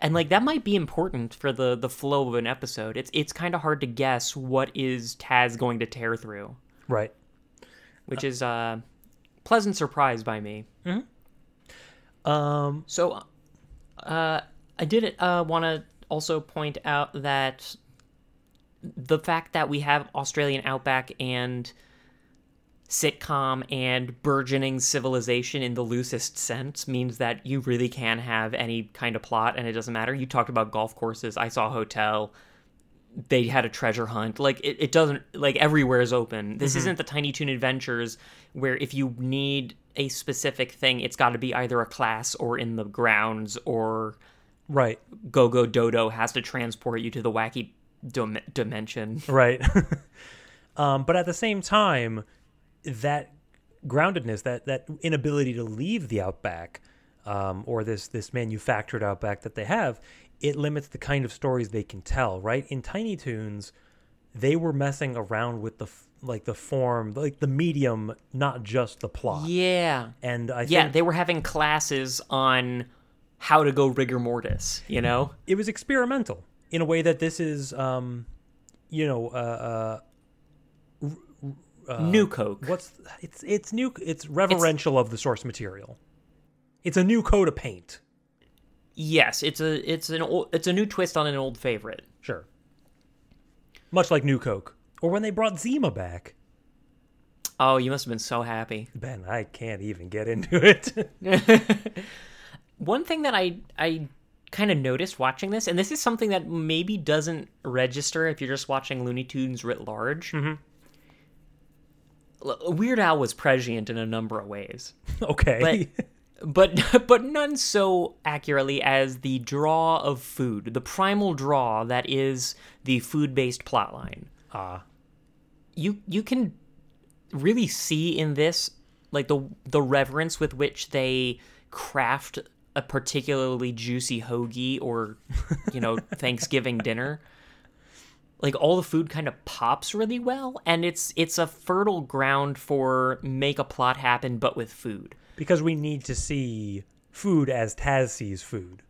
and like that might be important for the the flow of an episode it's it's kind of hard to guess what is taz going to tear through Right. which is a pleasant surprise by me Um. so uh i did uh want to also point out that the fact that we have australian outback and sitcom and burgeoning civilization in the loosest sense means that you really can have any kind of plot and it doesn't matter. You talked about golf courses. I saw a hotel. They had a treasure hunt. Like it, it doesn't like everywhere is open. This isn't the Tiny Toon Adventures where if you need a specific thing, it's got to be either a class or in the grounds or Right. Go Go Dodo has to transport you to the wacky dim- dimension. Right. um, but at the same time, that groundedness, that that inability to leave the outback, um, or this this manufactured outback that they have, it limits the kind of stories they can tell. Right in Tiny Toons, they were messing around with the f- like the form, like the medium, not just the plot. Yeah. And I Yeah, think they were having classes on how to go rigor mortis, you know? it was experimental in a way that this is, um, you know, uh, New Coke. what's it's it's new it's reverential of the source material it's a new coat of paint Yes, it's a it's an old, it's a new twist on an old favorite. sure much like new coke or when they brought zima back Oh, you must have been so happy. ben i can't even get into it One thing that I I kind of noticed watching this, and this is something that maybe doesn't register if you're just watching Looney Tunes writ large. Mm-hmm. Weird Al was prescient in a number of ways. okay but but but none so accurately as the draw of food, the primal draw that is the food-based plotline. ah You you can really see in this like the the reverence with which they craft a particularly juicy hoagie or you know Thanksgiving dinner. Like all the food kind of pops really well, and it's it's a fertile ground for make a plot happen, but with food. because we need to see food as taz sees food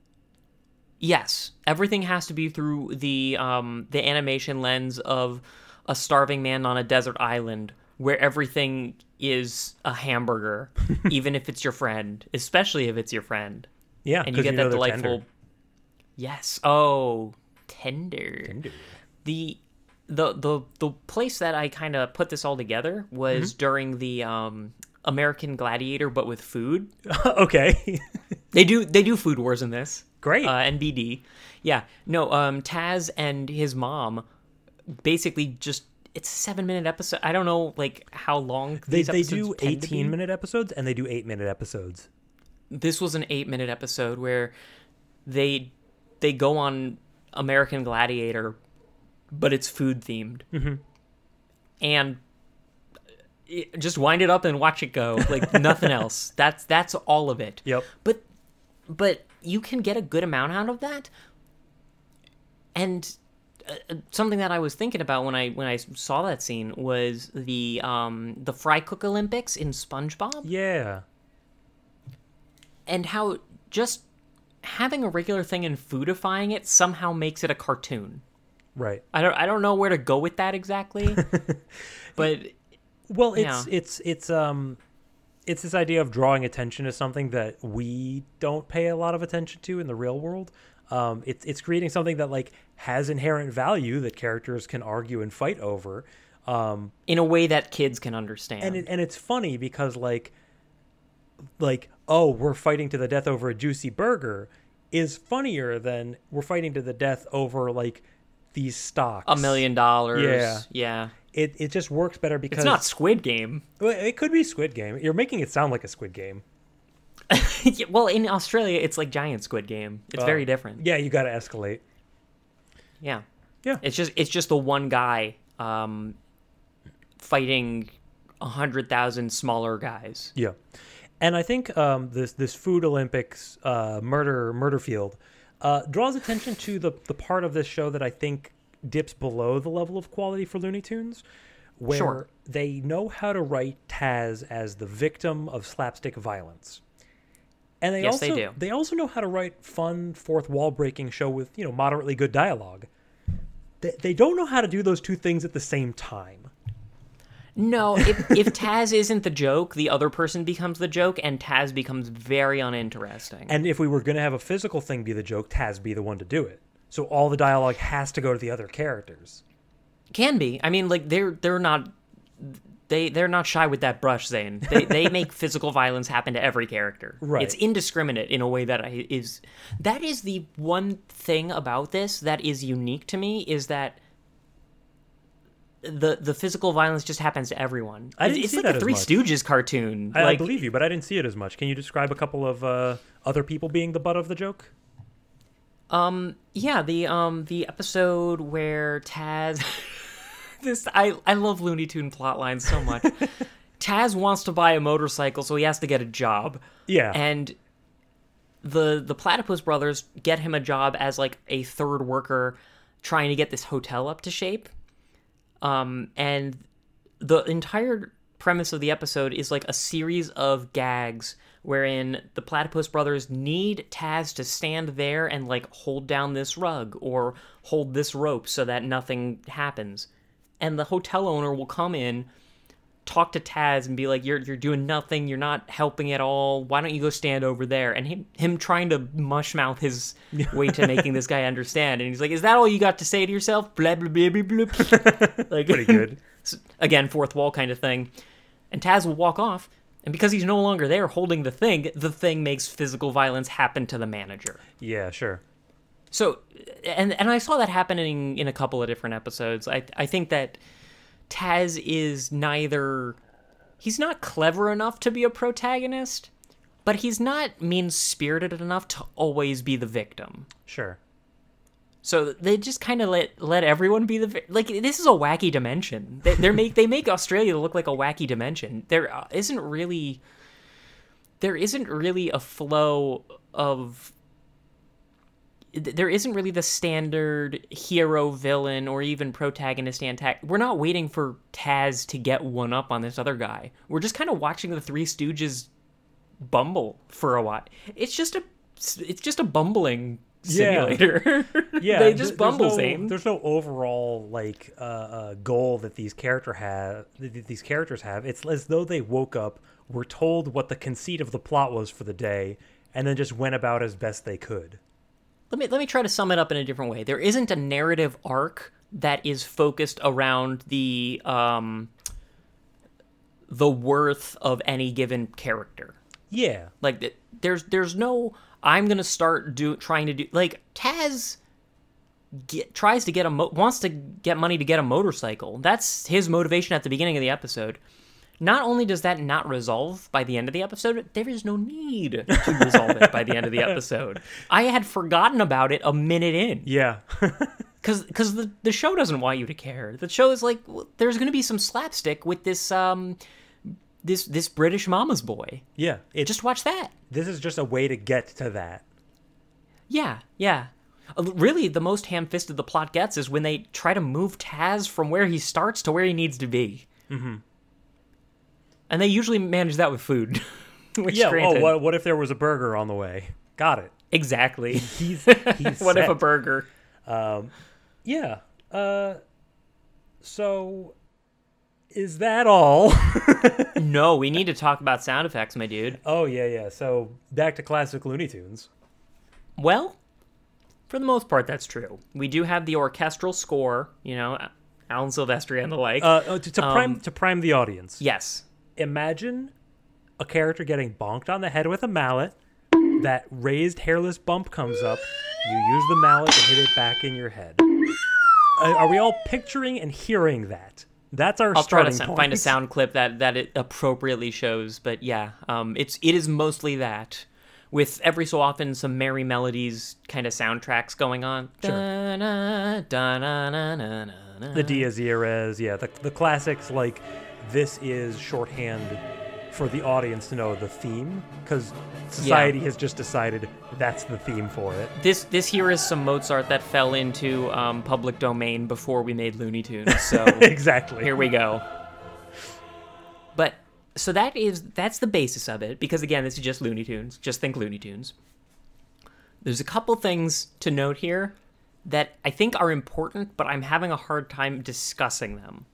Yes, everything has to be through the um, the animation lens of a starving man on a desert island where everything is a hamburger, even if it's your friend, especially if it's your friend, Yeah, and you get know that delightful. Yes. Oh, tender. tender. The the the the place that I kind of put this all together was Mm-hmm. during the um, American Gladiator, but with food. okay. They do they do food wars in this. Great. Uh, NBD. Yeah. No, um Taz and his mom basically just it's a 7 minute episode. I don't know like how long they these they episodes do eighteen minute episodes and they do 8 minute episodes. This was an 8 minute episode where they they go on American Gladiator but it's food themed. Mm-hmm. And it, just wind it up and watch it go like nothing else. That's that's all of it. Yep. but but you can get a good amount out of that and uh, uh, something that i was thinking about when i when i saw that scene was the um the fry cook olympics in spongebob Yeah. and how just having a regular thing and foodifying it somehow makes it a cartoon Right. i don't i don't know where to go with that exactly but Well, it's Yeah. it's it's um it's this idea of drawing attention to something that we don't pay a lot of attention to in the real world. Um, it's it's creating something that like has inherent value that characters can argue and fight over. Um, in a way that kids can understand and it, and it's funny because like like oh we're fighting to the death over a juicy burger is funnier than we're fighting to the death over like these stocks a million dollars Yeah. yeah it, it just works better because it's not squid game Well, it could be squid game you're making it sound like a squid game Yeah, well, in Australia, it's like giant Squid Game. It's Oh. very different. yeah you got to escalate Yeah, Yeah. It's just it's just the one guy um, fighting a hundred thousand smaller guys. Yeah, and I think um, this this food Olympics uh, murder murder field uh, draws attention to the the part of this show that I think dips below the level of quality for Looney Tunes, where Sure. they know how to write Taz as the victim of slapstick violence. And they Yes, also they do. they also know how to write fun fourth wall breaking show with you know moderately good dialogue. They, they don't know how to do those two things at the same time. No, if if Taz isn't the joke, the other person becomes the joke, and Taz becomes very uninteresting. And if we were going to have a physical thing be the joke, Taz be the one to do it. So all the dialogue has to go to the other characters. Can be. I mean, like they're they're not they they're not shy with that brush, Zane. They they make physical violence happen to every character. Right. It's indiscriminate in a way that I, is that is the one thing about this that is unique to me is that the the physical violence just happens to everyone. I It's- didn't it's see like that a Three. Stooges cartoon. I, I believe you, but I didn't see it as much. Can you describe a couple of uh, other people being the butt of the joke? Um, yeah, the um the episode where Taz this I I love Looney Tune plot lines so much. Taz wants to buy a motorcycle, so he has to get a job. Yeah. And the the Platypus brothers get him a job as like a third worker trying to get this hotel up to shape. Um and the entire premise of the episode is like a series of gags wherein the platypus brothers need Taz to stand there and like hold down this rug or hold this rope so that nothing happens. And the hotel owner will come in, talk to Taz and be like, "You're you're doing nothing. You're not helping at all. Why don't you go stand over there?" And him him trying to mush mouth his way to making this guy understand. And he's like, "Is that all you got to say to yourself?" Blah blah blah blah blah. like Pretty good. again fourth wall kind of thing and taz will walk off and because he's no longer there holding the thing the thing makes physical violence happen to the manager yeah, sure. so and and i saw that happening in a couple of different episodes i i think that taz is neither he's not clever enough to be a protagonist but he's not mean-spirited enough to always be the victim Sure. so they just kind of let let everyone be the like this is a wacky dimension. They they make they make Australia look like a wacky dimension. There uh, isn't really there isn't really a flow of there isn't really the standard hero villain or even protagonist antagonist. We're not waiting for Taz to get one up on this other guy. We're just kind of watching the Three Stooges bumble for a while. It's just a it's just a bumbling simulator. yeah, they th- just there's bumble no, same. There's no overall like uh, uh, goal that these character have. Th- these characters have. It's as though they woke up, were told what the conceit of the plot was for the day, and then just went about as best they could. Let me let me try to sum it up in a different way. There isn't a narrative arc that is focused around the um the worth of any given character. Yeah, Like there's there's no I'm gonna start do trying to do like Taz get, tries to get a mo- wants to get money to get a motorcycle. That's his motivation at the beginning of the episode. Not only does that not resolve by the end of the episode, there is no need to resolve it by the end of the episode. I had forgotten about it a minute in yeah, because because the, the show doesn't want you to care. The show is like well, there's going to be some slapstick with this um this this British mama's boy. yeah. It Just watch that. this is just a way to get to that. Yeah, yeah. Uh, Really, the most ham-fisted the plot gets is when they try to move Taz from where he starts to where he needs to be. Mm-hmm. And they usually manage that with food. Which, Yeah. granted, Oh, what, what if there was a burger on the way? Got it. exactly. He's he's what if a set. burger? Yeah. Uh. So, is that all? no, we need to talk about sound effects, my dude. oh yeah, yeah. So back to classic Looney Tunes. Well, for the most part, that's true. We do have the orchestral score, you know, Alan Silvestri and the like. Uh, uh, to, to prime Um, to prime the audience. yes. Imagine a character getting bonked on the head with a mallet. That raised hairless bump comes up. You use the mallet to hit it back in your head. Uh, are we all picturing and hearing that? That's our I'll try to point. find a sound clip that that it appropriately shows, but yeah, um, it's it is mostly that, with every so often some merry melodies, kind of soundtracks going on. Da-na, da-na-na-na-na-na. the Dies Irae, yeah, the, the classics like this is shorthand for the audience to know the theme because society has just decided that's the theme for it. This this here is some Mozart that fell into um, public domain before we made Looney Tunes. So exactly. here we go. But so that is that's the basis of it because again, this is just Looney Tunes. Just think Looney Tunes. There's a couple things to note here that I think are important, but I'm having a hard time discussing them.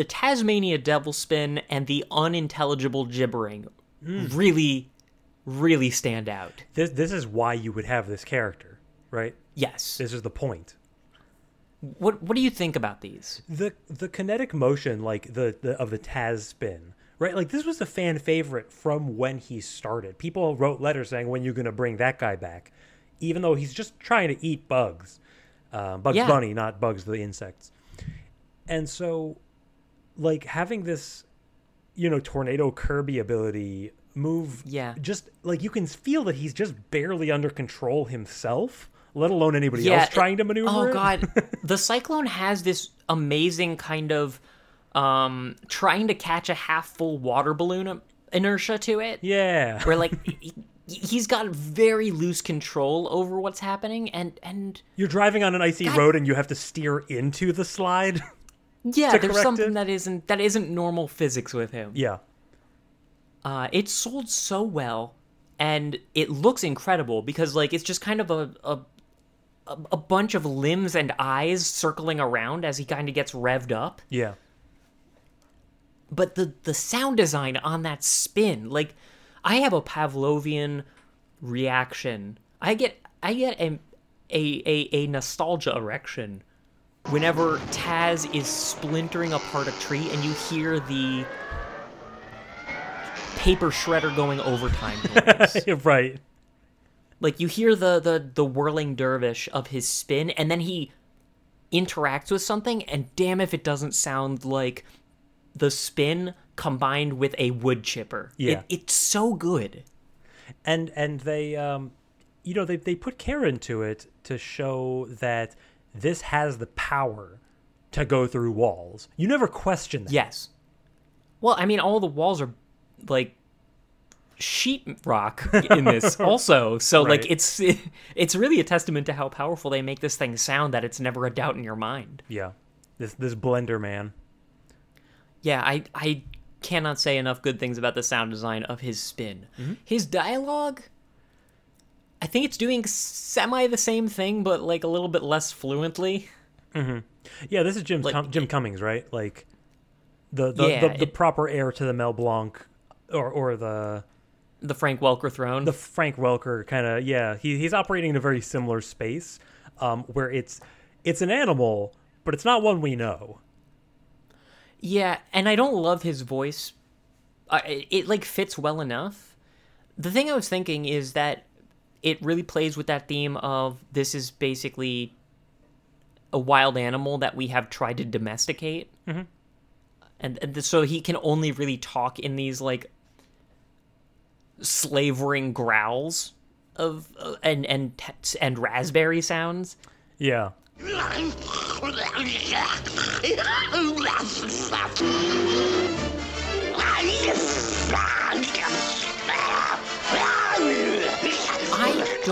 The Tasmania Devil Spin and the unintelligible gibbering really, really stand out. This this is why you would have this character, right? Yes. This is the point. What What do you think about these? The the kinetic motion, like the, the of the Taz spin, right? Like this was a fan favorite from when he started. People wrote letters saying, "When you're gonna bring that guy back?" Even though he's just trying to eat bugs, uh, Bugs Yeah. Bunny, not bugs the insects. And so, like having this, you know, tornado Kirby ability move, Yeah. just like you can feel that he's just barely under control himself, let alone anybody Yeah, else trying to maneuver. It, Oh god, the cyclone has this amazing kind of um trying to catch a half full water balloon inertia to it. Yeah. Where like he, he's got very loose control over what's happening and and You're driving on an icy God. road and you have to steer into the slide. yeah, there's something it. that isn't that isn't normal physics with him. yeah. Uh, it sold so well, and it looks incredible because like it's just kind of a a, a a bunch of limbs and eyes circling around as he kind of gets revved up. Yeah. But the the sound design on that spin, like I have a Pavlovian reaction. I get I get a a a, a nostalgia erection whenever Taz is splintering apart a tree and you hear the paper shredder going overtime right. like you hear the, the the whirling dervish of his spin and then he interacts with something and damn if it doesn't sound like the spin combined with a wood chipper. It- Yeah. it's so good. And and they um you know they they put care into it to show that this has the power to go through walls. You never question that. Yes. Well, I mean, all the walls are like sheet rock in this also. So like Right. it's it's really a testament to how powerful they make this thing sound that it's never a doubt in your mind. Yeah. This this blender man. Yeah, I I cannot say enough good things about the sound design of his spin. Mm-hmm. His dialogue I think it's doing semi the same thing, but like a little bit less fluently. Yeah, this is Jim Like, Com- Jim Cummings, right? Like the the, Yeah, the, the it- proper heir to the Mel Blanc or or the The Frank Welker throne. the Frank Welker kind of yeah. He he's operating in a very similar space, um, where it's it's an animal, but it's not one we know. Yeah, and I don't love his voice. It like fits well enough. The thing I was thinking is that it really plays with that theme of this is basically a wild animal that we have tried to domesticate, mm-hmm. and, and so he can only really talk in these like slavering growls of uh, and and and raspberry sounds. Yeah.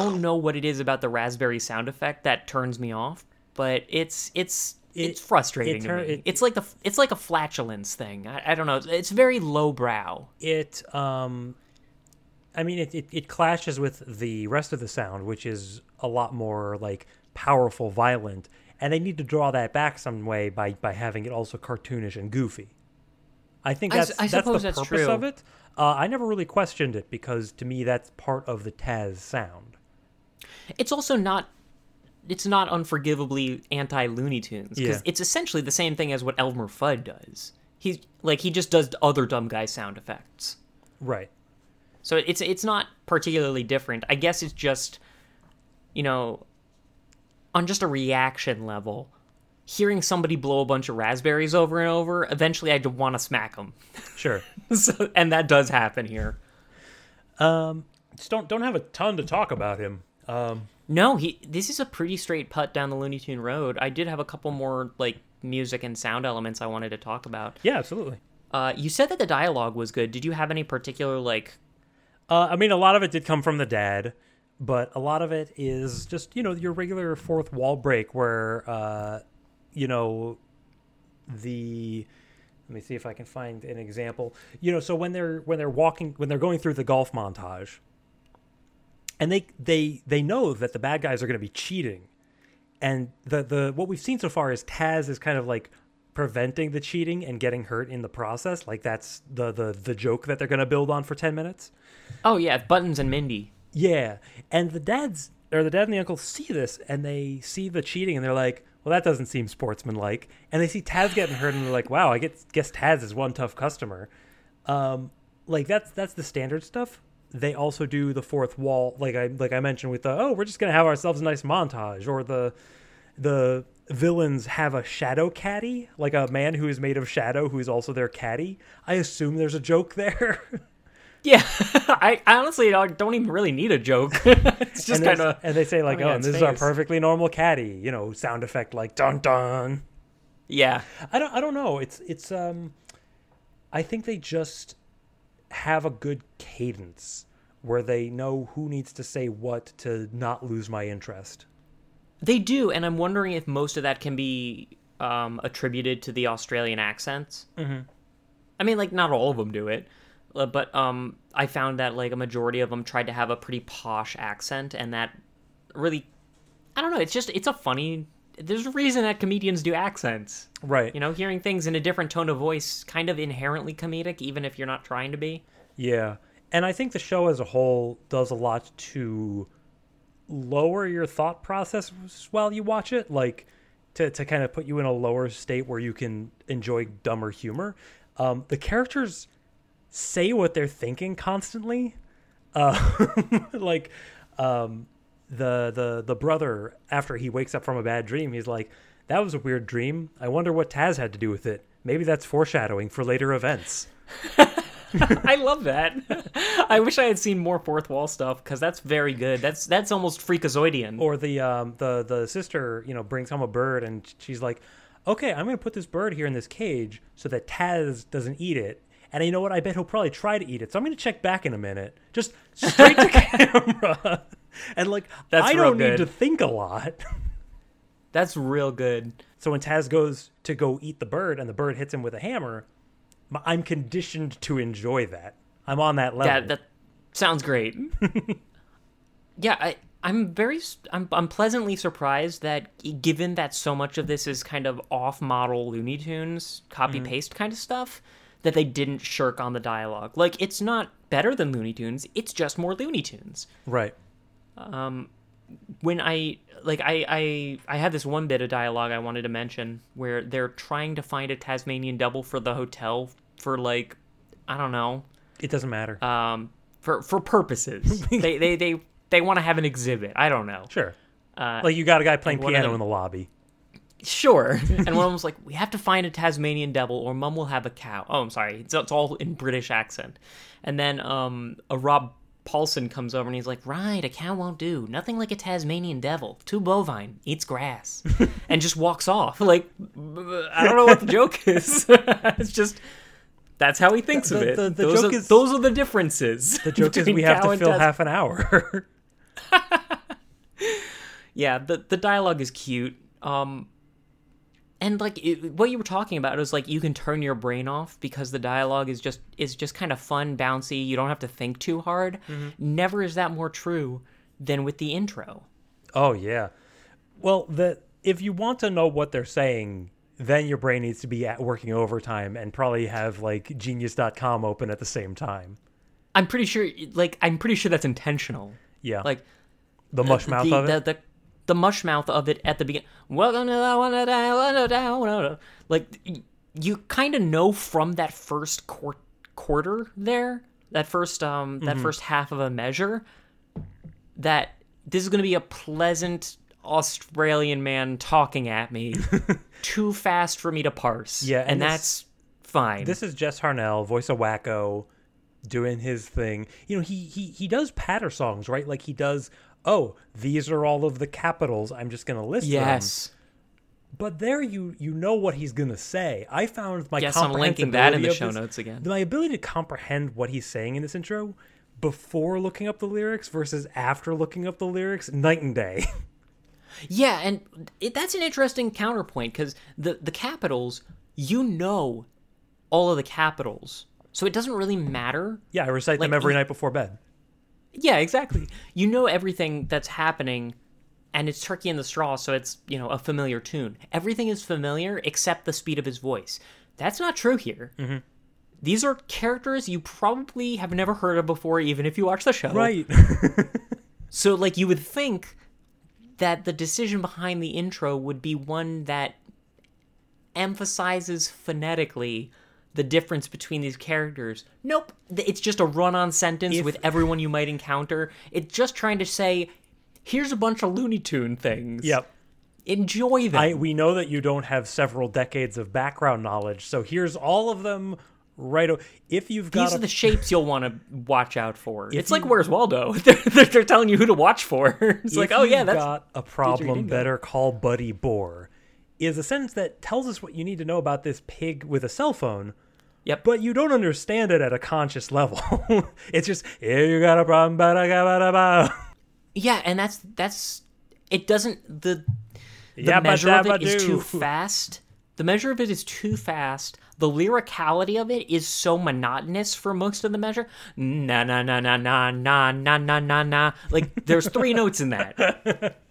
don't know what it is about the raspberry sound effect that turns me off, but it's it's it's frustrating it to me. it- it's like a it's like a flatulence thing. I, I don't know. It's, it's very lowbrow. it um i mean it, it, it clashes with the rest of the sound which is a lot more like powerful violent and they need to draw that back some way by by having it also cartoonish and goofy i think that's I that's the suppose that's purpose true. of it uh, i never really questioned it because to me that's part of the taz sound It's also not. It's not unforgivably anti Looney Tunes because Yeah. it's essentially the same thing as what Elmer Fudd does. He's like he just does other dumb guy sound effects. right So it's it's not particularly different. I guess it's just, you know, on just a reaction level, hearing somebody blow a bunch of raspberries over and over. Eventually, I'd want to smack them. sure so, and that does happen here. Um, just don't don't have a ton to talk about him um No, he. This is a pretty straight putt down the Looney Tune road. I did have a couple more like music and sound elements I wanted to talk about. yeah absolutely Uh, you said that the dialogue was good. Did you have any particular like? Uh, I mean, a lot of it did come from the dad, but a lot of it is just you know your regular fourth wall break where uh, you know the. Let me see if I can find an example. You know, so when they're when they're walking when they're going through the golf montage, and they they they know that the bad guys are going to be cheating, and the the what we've seen so far is Taz is kind of like preventing the cheating and getting hurt in the process. Like that's the the the joke that they're going to build on for ten minutes. Oh yeah, Buttons and Mindy. Yeah, and the dads or the dad and the uncle see this, and they see the cheating, and they're like, "Well, that doesn't seem sportsmanlike." And they see Taz getting hurt, and they're like, "Wow, I guess guess Taz is one tough customer." Um, like that's that's the standard stuff. They also do the fourth wall, like I like I mentioned with the oh, we're just gonna have ourselves a nice montage, or the the villains have a shadow caddy, like a man who is made of shadow who is also their caddy. I assume there's a joke there. Yeah, I, I honestly don't don't even really need a joke. it's just kind of and they say like, "Oh, and this its is our perfectly normal caddy," you know, sound effect like dun dun. yeah. I don't, I don't know. It's, it's, um, I think they just have a good cadence where they know who needs to say what to not lose my interest. They do, and I'm wondering if most of that can be um, attributed to the Australian accents. Mm-hmm. I mean, like not all of them do it, uh, but um, I found that like a majority of them tried to have a pretty posh accent, and that really, I don't know. It's just it's a funny. There's a reason that comedians do accents. Right. You know, hearing things in a different tone of voice kind of inherently comedic, even if you're not trying to be. Yeah. And I think the show as a whole does a lot to lower your thought process while you watch it, like to, to kind of put you in a lower state where you can enjoy dumber humor. Um, the characters say what they're thinking constantly. Uh, like um, the the the brother after he wakes up from a bad dream, he's like, "That was a weird dream. I wonder what Taz had to do with it. Maybe that's foreshadowing for later events." I love that. I wish I had seen more fourth wall stuff because that's very good. That's that's almost freakazoidian. or the um the the sister you know brings home a bird and she's like okay i'm gonna put this bird here in this cage so that taz doesn't eat it and you know what i bet he'll probably try to eat it so i'm gonna check back in a minute just straight to camera and like That's i don't need to think a lot That's real good. so when taz goes to go eat the bird and the bird hits him with a hammer I'm conditioned to enjoy that i'm on that level That that sounds great. yeah, I I'm very I'm I'm pleasantly surprised that given that so much of this is kind of off-model Looney Tunes mm-hmm. copy paste kind of stuff that they didn't shirk on the dialogue. Like it's not better than Looney Tunes, it's just more Looney Tunes. Right. When I like I I I had this one bit of dialogue I wanted to mention where they're trying to find a Tasmanian devil for the hotel for like I don't know. It doesn't matter. um for for purposes. They they they they want to have an exhibit. I don't know. Sure. uh, Like you got a guy playing and one of piano them- in the lobby. sure. And one of them was like we have to find a Tasmanian devil or mum will have a cow. Oh I'm sorry. It's, it's all in British accent. And then um a Rob Paulsen comes over and he's like, Right, a cow won't do. Nothing like a Tasmanian devil. Too bovine, eats grass. and just walks off. Like, I don't know what the joke is. it's just, that's how he thinks of it. the- the those, joke are, is- those are the differences. The joke is we have to fill Tas- half an hour. Yeah, the, the dialogue is cute. Um, and like it, what you were talking about is like you can turn your brain off because the dialogue is just is just kind of fun, bouncy. You don't have to think too hard. Mm-hmm. Never is that more true than with the intro. oh yeah. Well, the if you want to know what they're saying, then your brain needs to be at working overtime and probably have like genius.com open at the same time. I'm pretty sure, like, I'm pretty sure that's intentional. Yeah. Like the uh, mush mouth the, of it. the, the the mush mouth of it at the beginning. Welcome to the. Like you kind of know from that first quar- quarter there, that first um that first half of a measure, that this is going to be a pleasant Australian man talking at me, too fast for me to parse. Yeah, and, and this- that's fine. This is Jess Harnell, voice of Wakko, doing his thing. You know, he he he does patter songs, right? Like he does. Oh, these are all of the capitals. I'm just gonna list them. yes. But there, you you know what he's gonna say. I found my Yes, I'm linking that in the show this- notes again. My ability to comprehend what he's saying in this intro before looking up the lyrics versus after looking up the lyrics, night and day. Yeah, and it, that's an interesting counterpoint because the the capitals, you know, all of the capitals, so it doesn't really matter. yeah, I recite them every night before bed. Yeah, exactly. You know everything that's happening, and it's Turkey in the Straw, so it's you know a familiar tune. Everything is familiar except the speed of his voice. That's not true here. Mm-hmm. These are characters you probably have never heard of before, even if you watch the show. Right. So, like, you would think that the decision behind the intro would be one that emphasizes phonetically the difference between these characters. Nope. It's just a run on sentence If- with everyone you might encounter. It's just trying to say, here's a bunch of Looney Tune things. yep. Enjoy them. I we know that you don't have several decades of background knowledge, so here's all of them right o- if you've got These a, are the shapes you'll want to watch out for. It's like Where's Waldo? they're, they're, they're telling you who to watch for. it's like, oh yeah, you've that's got a problem. Better call Buddy Boar. Is a sentence that tells us what you need to know about this pig with a cell phone, yep. but you don't understand it at a conscious level. it's just here you got a problem, ba da ga ba da ba. Yeah, and that's that's it doesn't the the Yabba measure of it is too fast. The measure of it is too fast. The lyricality of it is so monotonous for most of the measure. Na na na na na na na na na na. Like there's three notes in that.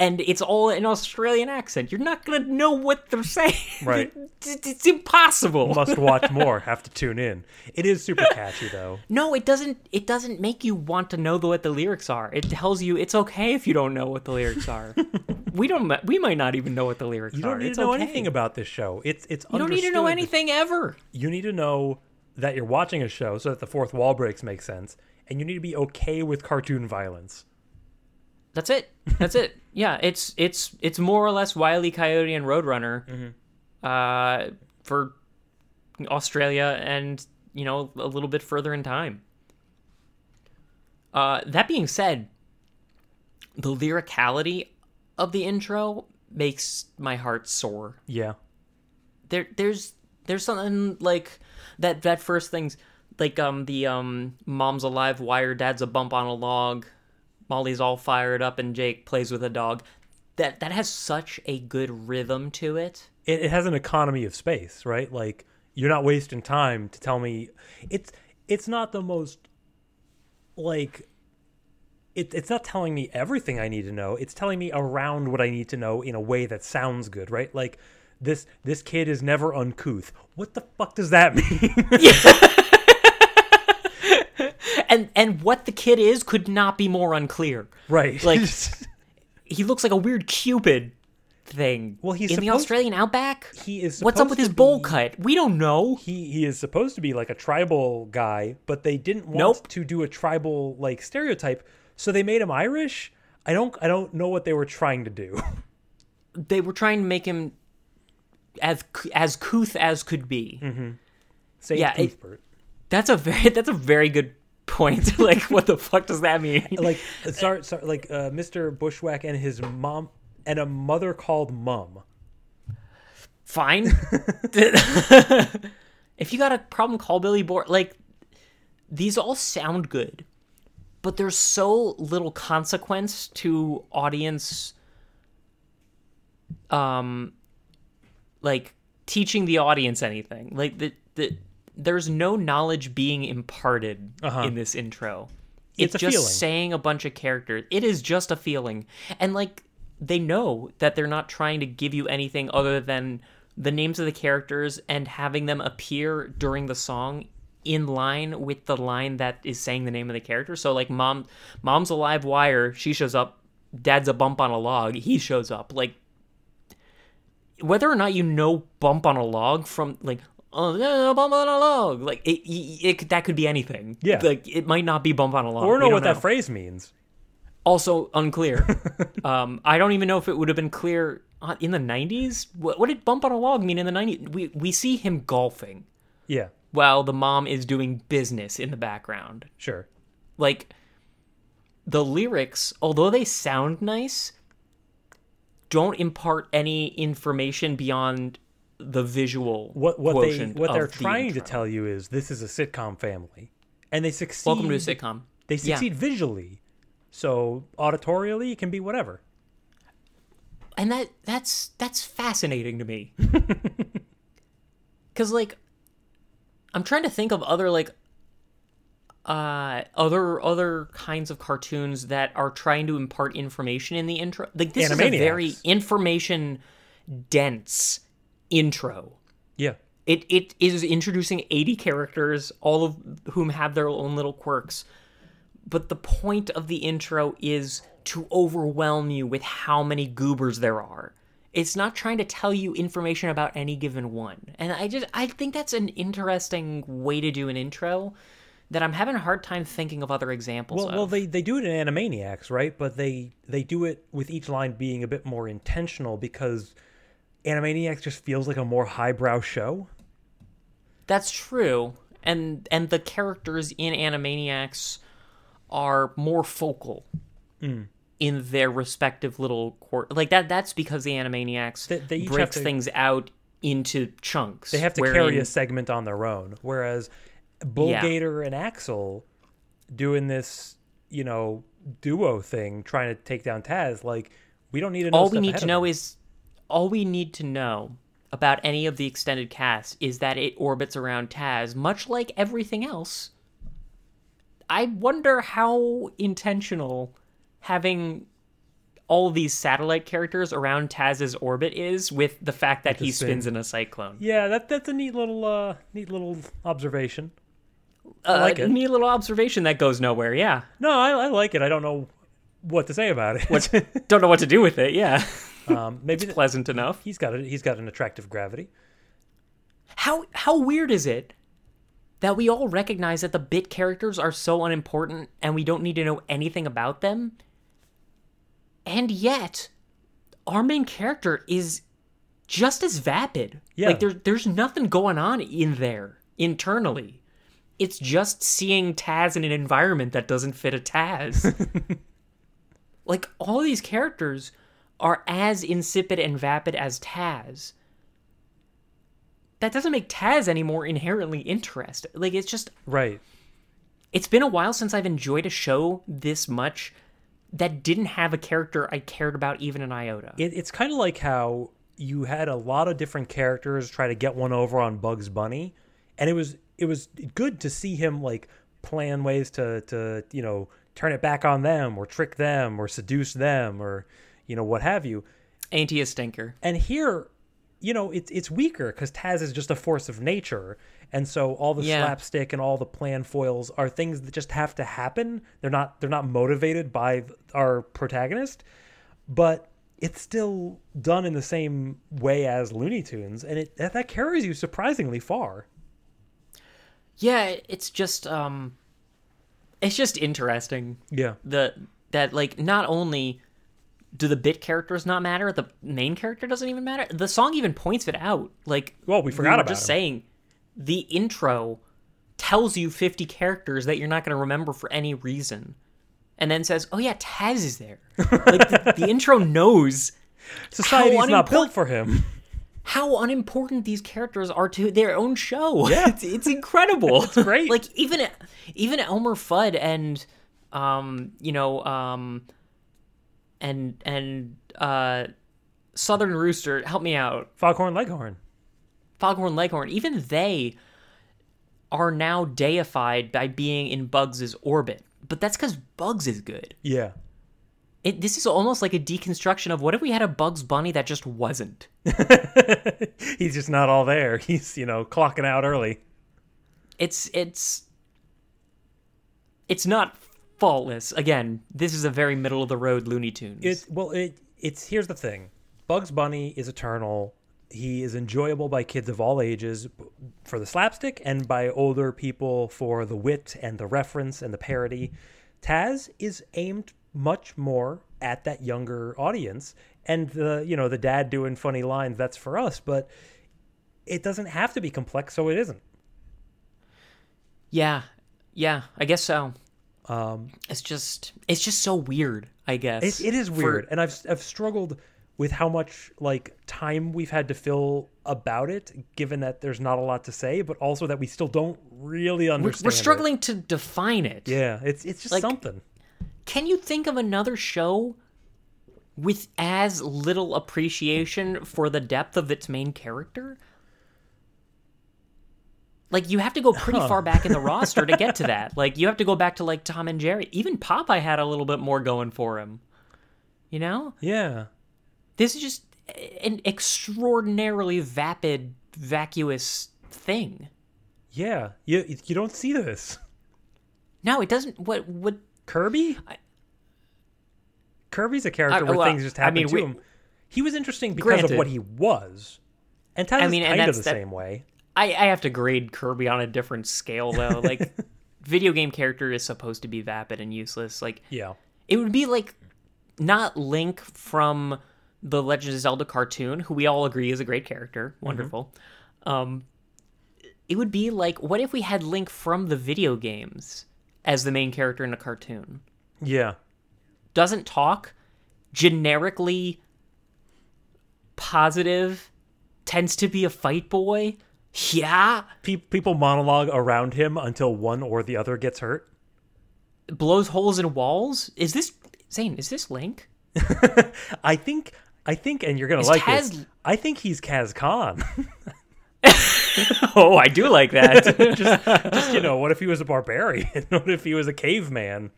And it's all in Australian accent. You're not gonna know what they're saying. Right. It's, it's impossible. Must watch more. Have to tune in. It is super catchy though. No, it doesn't. It doesn't make you want to know the, what the lyrics are. It tells you it's okay if you don't know what the lyrics are. we don't. We might not even know what the lyrics You are. don't need It's to know okay. anything about this show. It's it's You don't need to know anything ever. You need to know that you're watching a show so that the fourth wall breaks make sense, and you need to be okay with cartoon violence. That's it. That's it. Yeah, it's it's it's more or less Wile E. Coyote and Roadrunner, Mm-hmm. uh, for Australia and you know a little bit further in time. Uh, that being said, the lyricality of the intro makes my heart soar. Yeah. there there's there's something like that that first thing's like um the um mom's alive wire dad's a bump on a log molly's all fired up and jake plays with a dog that that has such a good rhythm to it It, it has an economy of space, right? Like you're not wasting time to tell me it's it's not the most like it, it's not telling me everything I need to know. It's telling me around what I need to know in a way that sounds good, right? Like this this kid is never uncouth. What the fuck does that mean? And and what the kid is could not be more unclear. right. Like he looks like a weird cupid thing. Well, he's in the Australian outback. he is What's up with his to bowl cut? We don't know. he he is supposed to be like a tribal guy, but they didn't want Nope. to do a tribal like stereotype, so they made him Irish. I don't I don't know what they were trying to do. They were trying to make him as as couth as could be. Mm-hmm. Say Yeah, it- That's a very that's a very good point. like, what the fuck does that mean? like sorry, sorry like uh, Mr. Bushwhack and his mom and a mother called Mum. Fine. if you got a problem, call Billy Board. Like, these all sound good, but there's so little consequence to audience, um, like teaching the audience anything. Like the the there's no knowledge being imparted Uh-huh. in this intro. It's It's, just feeling. saying a bunch of characters. It is just a feeling, and like they know that they're not trying to give you anything other than the names of the characters and having them appear during the song in line with the line that is saying the name of the character. So like mom mom's a live wire, she shows up, dad's a bump on a log, he shows up. Like whether or not you know bump on a log from like oh yeah, bump on a log. Like it, it, it that could be anything. Yeah. like it might not be bump on a log. Or We know don't know what that phrase means. also unclear. Um i don't even know if it would have been clear uh, in the 90s what, what did bump on a log mean in the 90s we we see him golfing. Yeah, while the mom is doing business in the background. Sure. like the lyrics although they sound nice don't impart any information beyond the visual What what they what they're of the trying to tell you is this is a sitcom family, and they succeed. welcome to a sitcom They Yeah. succeed visually, so auditorially it can be whatever. and that that's that's fascinating to me because like i'm trying to think of other like uh other other kinds of cartoons that are trying to impart information in the intro like this is a very information dense intro. Yeah, it it is introducing 80 characters all of whom have their own little quirks. But the point of the intro is to overwhelm you with how many goobers there are. It's not trying to tell you information about any given one. And i just i think that's an interesting way to do an intro that i'm having a hard time thinking of other examples well, of. well, they they do it in Animaniacs, right? But they they do it with each line being a bit more intentional because Animaniacs just feels like a more highbrow show. That's true. And and the characters in Animaniacs are more focal Hmm. in their respective little quar Like that that's because the Animaniacs They- they breaks to- things out into chunks. They have to wherein- carry a segment on their own, whereas Bull Yeah. Gator and Axl doing this, you know, duo thing, trying to take down Taz. Like we don't need to know. all we need to know is all we need to know about any of the extended cast is that it orbits around Taz, much like everything else. I wonder how intentional having all these satellite characters around Taz's orbit is with the fact that the he spin. spins in a cyclone. Yeah, that that's a neat little uh neat little observation. Uh, like it. Neat little observation that goes nowhere. Yeah, No, I, I like it. I don't know what to say about it. don't know what to do with it. Yeah, um, maybe th- pleasant enough. he's got it. He's got an attractive gravity. How how weird is it that we all recognize that the bit characters are so unimportant and we don't need to know anything about them? And yet, our main character is just as vapid. Yeah. Like there's there's nothing going on in there internally. It's just seeing Taz in an environment that doesn't fit a Taz. like all these characters are as insipid and vapid as Taz that doesn't make Taz any more inherently interesting. Like it's just Right. it's been a while since I've enjoyed a show this much that didn't have a character I cared about even an iota. It, it's kind of like how you had a lot of different characters try to get one over on Bugs Bunny, and it was it was good to see him like plan ways to to you know turn it back on them or trick them or seduce them or you know what have you. Ain't he a stinker? And here, you know, it's it's weaker because Taz is just a force of nature, and so all the Yeah. slapstick and all the plan foils are things that just have to happen. They're not they're not motivated by our protagonist, but it's still done in the same way as Looney Tunes, and it that, that carries you surprisingly far. Yeah, it's just um, it's just interesting. Yeah, the that like not only do the bit characters not matter, the main character doesn't even matter. The song even points it out. Like, Well, we forgot were about just him. saying. The intro tells you 50 characters that you're not going to remember for any reason, and then says, "Oh yeah, Taz is there." Like the, the intro knows society's not built for him. how unimportant these characters are to their own show. Yeah. it's, it's incredible. it's great. like even even Elmer Fudd and um you know um and and uh Southern Rooster, help me out. Foghorn Leghorn. Foghorn Leghorn, even they are now deified by being in Bugs's orbit. But that's because Bugs is good. Yeah. It, this is almost like a deconstruction of what if we had a Bugs Bunny that just wasn't? He's just not all there. He's, you know, clocking out early. it's it's it's not faultless. Again, this is a very middle of the road Looney Tunes. It well, it it's here's the thing. Bugs Bunny is eternal. He is enjoyable by kids of all ages for the slapstick and by older people for the wit and the reference and the parody. Taz is aimed much more at that younger audience and the you know the dad doing funny lines that's for us, but it doesn't have to be complex so it isn't. yeah, yeah, I guess so. Um, It's just it's just so weird. I guess It, it is For- weird, and I've I've struggled with how much like time we've had to fill about it, given that there's not a lot to say, but also that we still don't really understand. we're it. struggling to define it. Yeah, it's it's just Like- something. Can you think of another show with as little appreciation for the depth of its main character? Like you have to go pretty far back in the roster to get to that. Like you have to go back to like Tom and Jerry. Even Popeye had a little bit more going for him. You know? Yeah, This is just an extraordinarily vapid, vacuous thing. yeah. You you don't see this. No, it doesn't. What? What? Kirby. Kirby's a character I- where things just I happen mean, to we- him. He was interesting because of what he was, and Taz I is mean, and kind of the that- same way. I, I have to grade Kirby on a different scale though. Like, video game character is supposed to be vapid and useless. Like, Yeah, it would be like not Link from the Legend of Zelda cartoon, who we all agree is a great character, wonderful. Um, it would be like, what if we had Link from the video games as the main character in a cartoon? yeah. Doesn't talk, generically positive, tends to be a fight boy. Yeah, Pe- people monologue around him until one or the other gets hurt. blows holes in walls. Is this Zane? Is this Link? I think I think and you're gonna Is like Kaz- this. I think he's Kaz Khan. Oh, I do like that. Just you know, what if he was a barbarian? what if he was a caveman?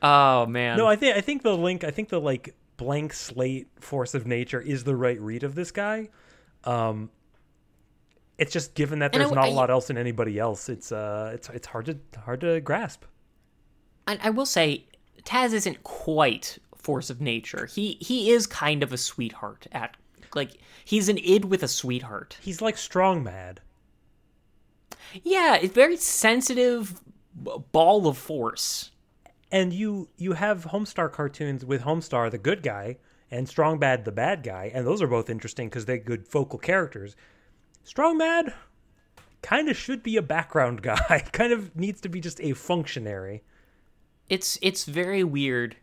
oh man. No, I think I think the link I think the like blank slate force of nature is the right read of this guy. Um it's just given that And I there's not a I- lot else in anybody else, it's uh it's it's hard to hard to grasp. I, I will say Taz isn't quite force of nature. He he is kind of a sweetheart at like he's an id with a sweetheart. He's like strong mad. Yeah, it's very sensitive ball of force. and you you have Homestar cartoons with Homestar the good guy and Strong Bad the bad guy, and those are both interesting because they're good focal characters. Strong Bad kind of should be a background guy, kind of needs to be just a functionary. It's it's very weird.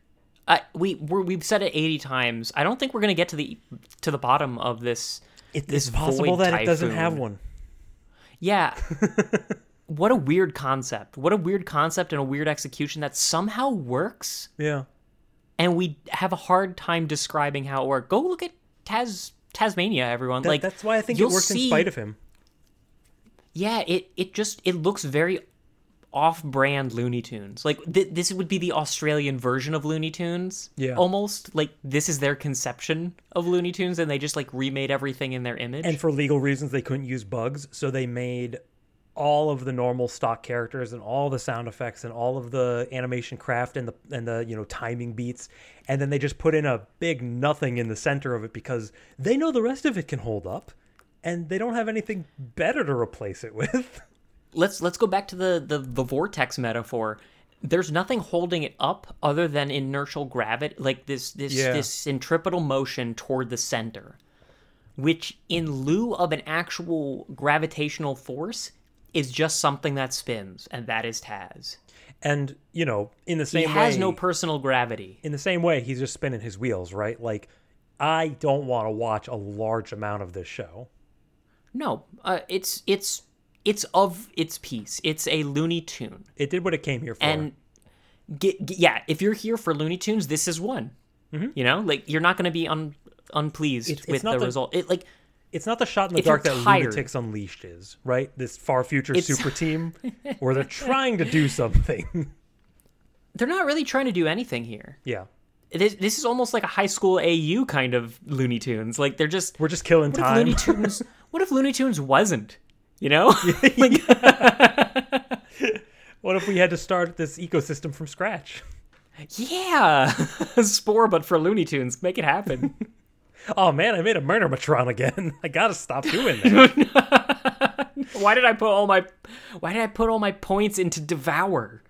I we we're, we've said it 80 times. I don't think we're going to get to the to the bottom of this It, This it's possible that it doesn't have one. Yeah. what a weird concept. What a weird concept and a weird execution that somehow works. Yeah, and we have a hard time describing how it worked. Go look at Tas Taz-Mania, everyone. That- like that's why I think it works in spite of him. Yeah, it it just it looks very off-brand Looney Tunes. Like th- this would be the Australian version of Looney Tunes. Yeah. Almost like this is their conception of Looney Tunes, and they just like remade everything in their image. And for legal reasons, they couldn't use bugs, so they made all of the normal stock characters and all the sound effects and all of the animation craft and the and the you know timing beats, and then they just put in a big nothing in the center of it because they know the rest of it can hold up, and they don't have anything better to replace it with. let's let's go back to the, the the vortex metaphor. There's nothing holding it up other than inertial gravity, like this this Yeah. this centripetal motion toward the center, which in lieu of an actual gravitational force is just something that spins, and that is Taz. And you know, in the same He same has way, no personal gravity. in the same way, he's just spinning his wheels, right? Like, I don't want to watch a large amount of this show. No, uh, it's it's it's of its piece. It's a Looney Tune, It did what it came here for. and get, get- yeah, if you're here for Looney Tunes, this is one. You know, like you're not going to be un, unpleased Mm-hmm. It's- it's with not the the- result. It like it's not the shot in the if dark that tired- Loonatics Unleashed is, right? This far future It's- super team where they're trying to do something. they're not really trying to do anything here. yeah. This, this is almost like a high school AU kind of Looney Tunes. Like they're just We're just killing what time. Looney Tunes? what if Looney Tunes wasn't? You know, like what if we had to start this ecosystem from scratch? yeah, Spore, but for Looney Tunes, make it happen. Oh man, I made a murder matron again. I gotta stop doing that. why did I put all my Why did I put all my points into Devour?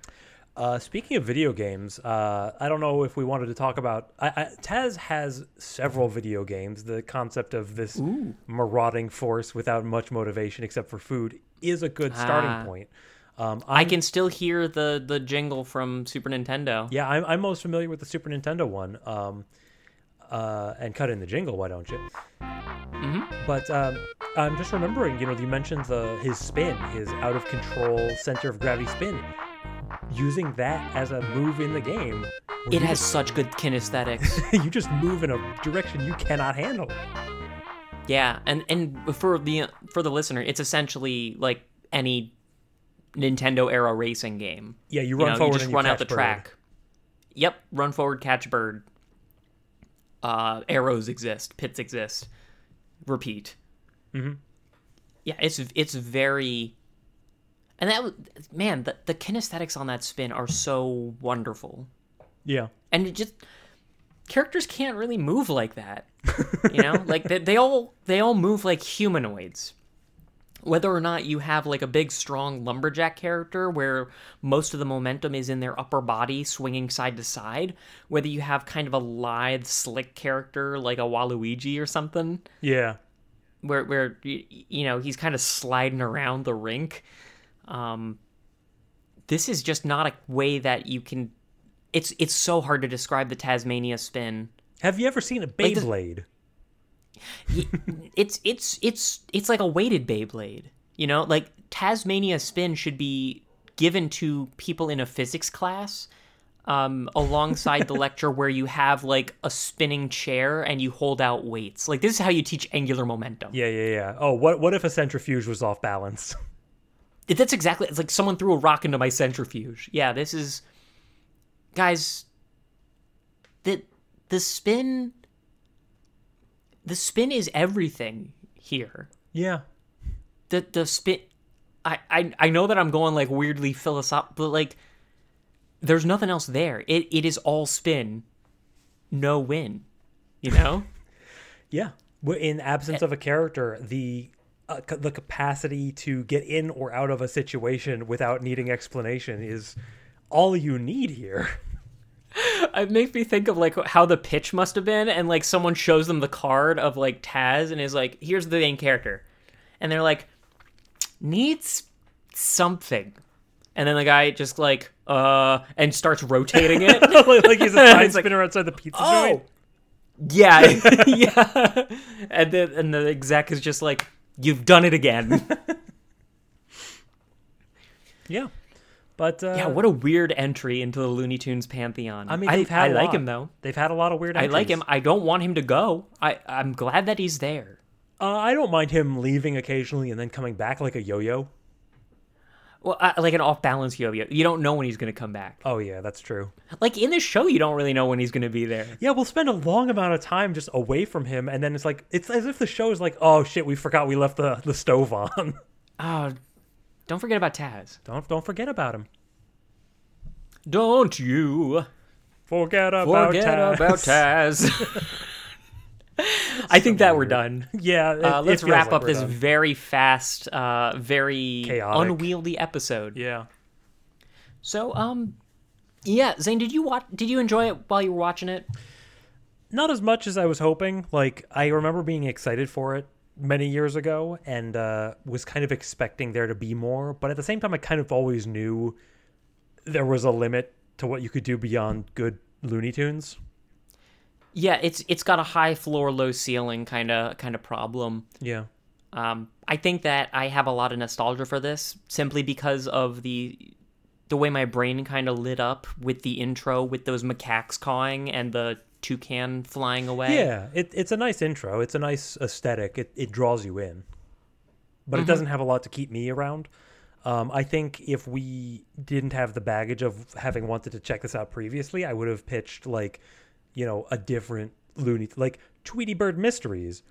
Uh, speaking of video games, uh, I don't know if we wanted to talk about. I, I, Taz has several video games. The concept of this marauding force without much motivation except for food is a good starting Ah. point. Um, I can still hear the the jingle from Super Nintendo. Yeah, I'm, I'm most familiar with the Super Nintendo one. Um, uh, and cut in the jingle, why don't you? Mm-hmm. But um, I'm just remembering, you know, you mentioned the his spin, his out of control center of gravity spin. Using that as a move in the game, It you has such good kinesthetics. you just move in a direction you cannot handle. Yeah, and and for the for the listener, it's essentially like any Nintendo era racing game. Yeah, you You run know, forward you just and you run out the bird. track. Yep, run forward, catch bird. Uh, arrows exist, pits exist. Repeat. Mm-hmm. Yeah, it's it's very, and that man, the the kinesthetics on that spin are so wonderful, Yeah, and it just characters can't really move like that. You know, like they, they all they all move like humanoids whether or not you have like a big strong lumberjack character where most of the momentum is in their upper body swinging side to side whether you have kind of a lithe slick character like a waluigi or something. Yeah, where where you know he's kind of sliding around the rink. Um this is just not a way that you can it's it's so hard to describe the tasmania spin. Have you ever seen a Like Beyblade? It's it's it's it's like a weighted Beyblade. You know, like Tasmania spin should be given to people in a physics class um, alongside the lecture where you have like a spinning chair and you hold out weights. Like this is how you teach angular momentum. Yeah, yeah, yeah. Oh, what what if a centrifuge was off balance? That's exactly. It's like someone threw a rock into my centrifuge. Yeah, this is, guys. The the spin. The spin is everything here. yeah, the the spin I, I I know that I'm going like weirdly philosophical, but like there's nothing else there. It it is all spin, no win. You know? Yeah. In absence of a character, the uh, the capacity to get in or out of a situation without needing explanation is all you need here. it makes me think of like how the pitch must have been, and like someone shows them the card of like Taz and is like, here's the main character. And they're like, needs something. And then the guy just like, uh, and starts rotating it. like, he's a sign It's like, spinner outside the pizza oh joint. yeah yeah and then and the exec is just like you've done it again Yeah. But uh, yeah what a weird entry into the looney tunes pantheon I mean, i, they've had I a like lot. him though They've had a lot of weird. i like him i don't want him to go i i'm glad that he's there Uh, I don't mind him leaving occasionally and then coming back like a yo-yo. Well, uh, like an off balance yo-yo. You don't know when he's going to come back. Oh yeah, that's true. Like in the show, you don't really know when he's going to be there. Yeah, we'll spend a long amount of time just away from him, and then it's like it's as if the show is like, oh shit, we forgot we left the the stove on. Oh, don't forget about Taz. don't don't forget about him. Don't you Forget about forget Taz. about Taz. I think that we're done. Yeah, it- Uh, let's wrap like up this done. very fast, uh, very Chaotic. unwieldy episode. Yeah. So, um, yeah, Zane, did you watch? Did you enjoy it while you were watching it? not as much as I was hoping. Like I remember being excited for it many years ago and uh, was kind of expecting there to be more, but at the same time, I kind of always knew there was a limit to what you could do beyond good Looney Tunes. Yeah, it's it's got a high floor, low ceiling kind of kind of problem. Yeah, Um, I think that I have a lot of nostalgia for this simply because of the the way my brain kind of lit up with the intro with those macaques cawing and the toucan flying away. yeah. It, it's a nice intro. It's a nice aesthetic. It it draws you in, but it doesn't have a lot to keep me around. Um, I think if we didn't have the baggage of having wanted to check this out previously, I would have pitched like, you know, a different Looney like Tweety Bird Mysteries.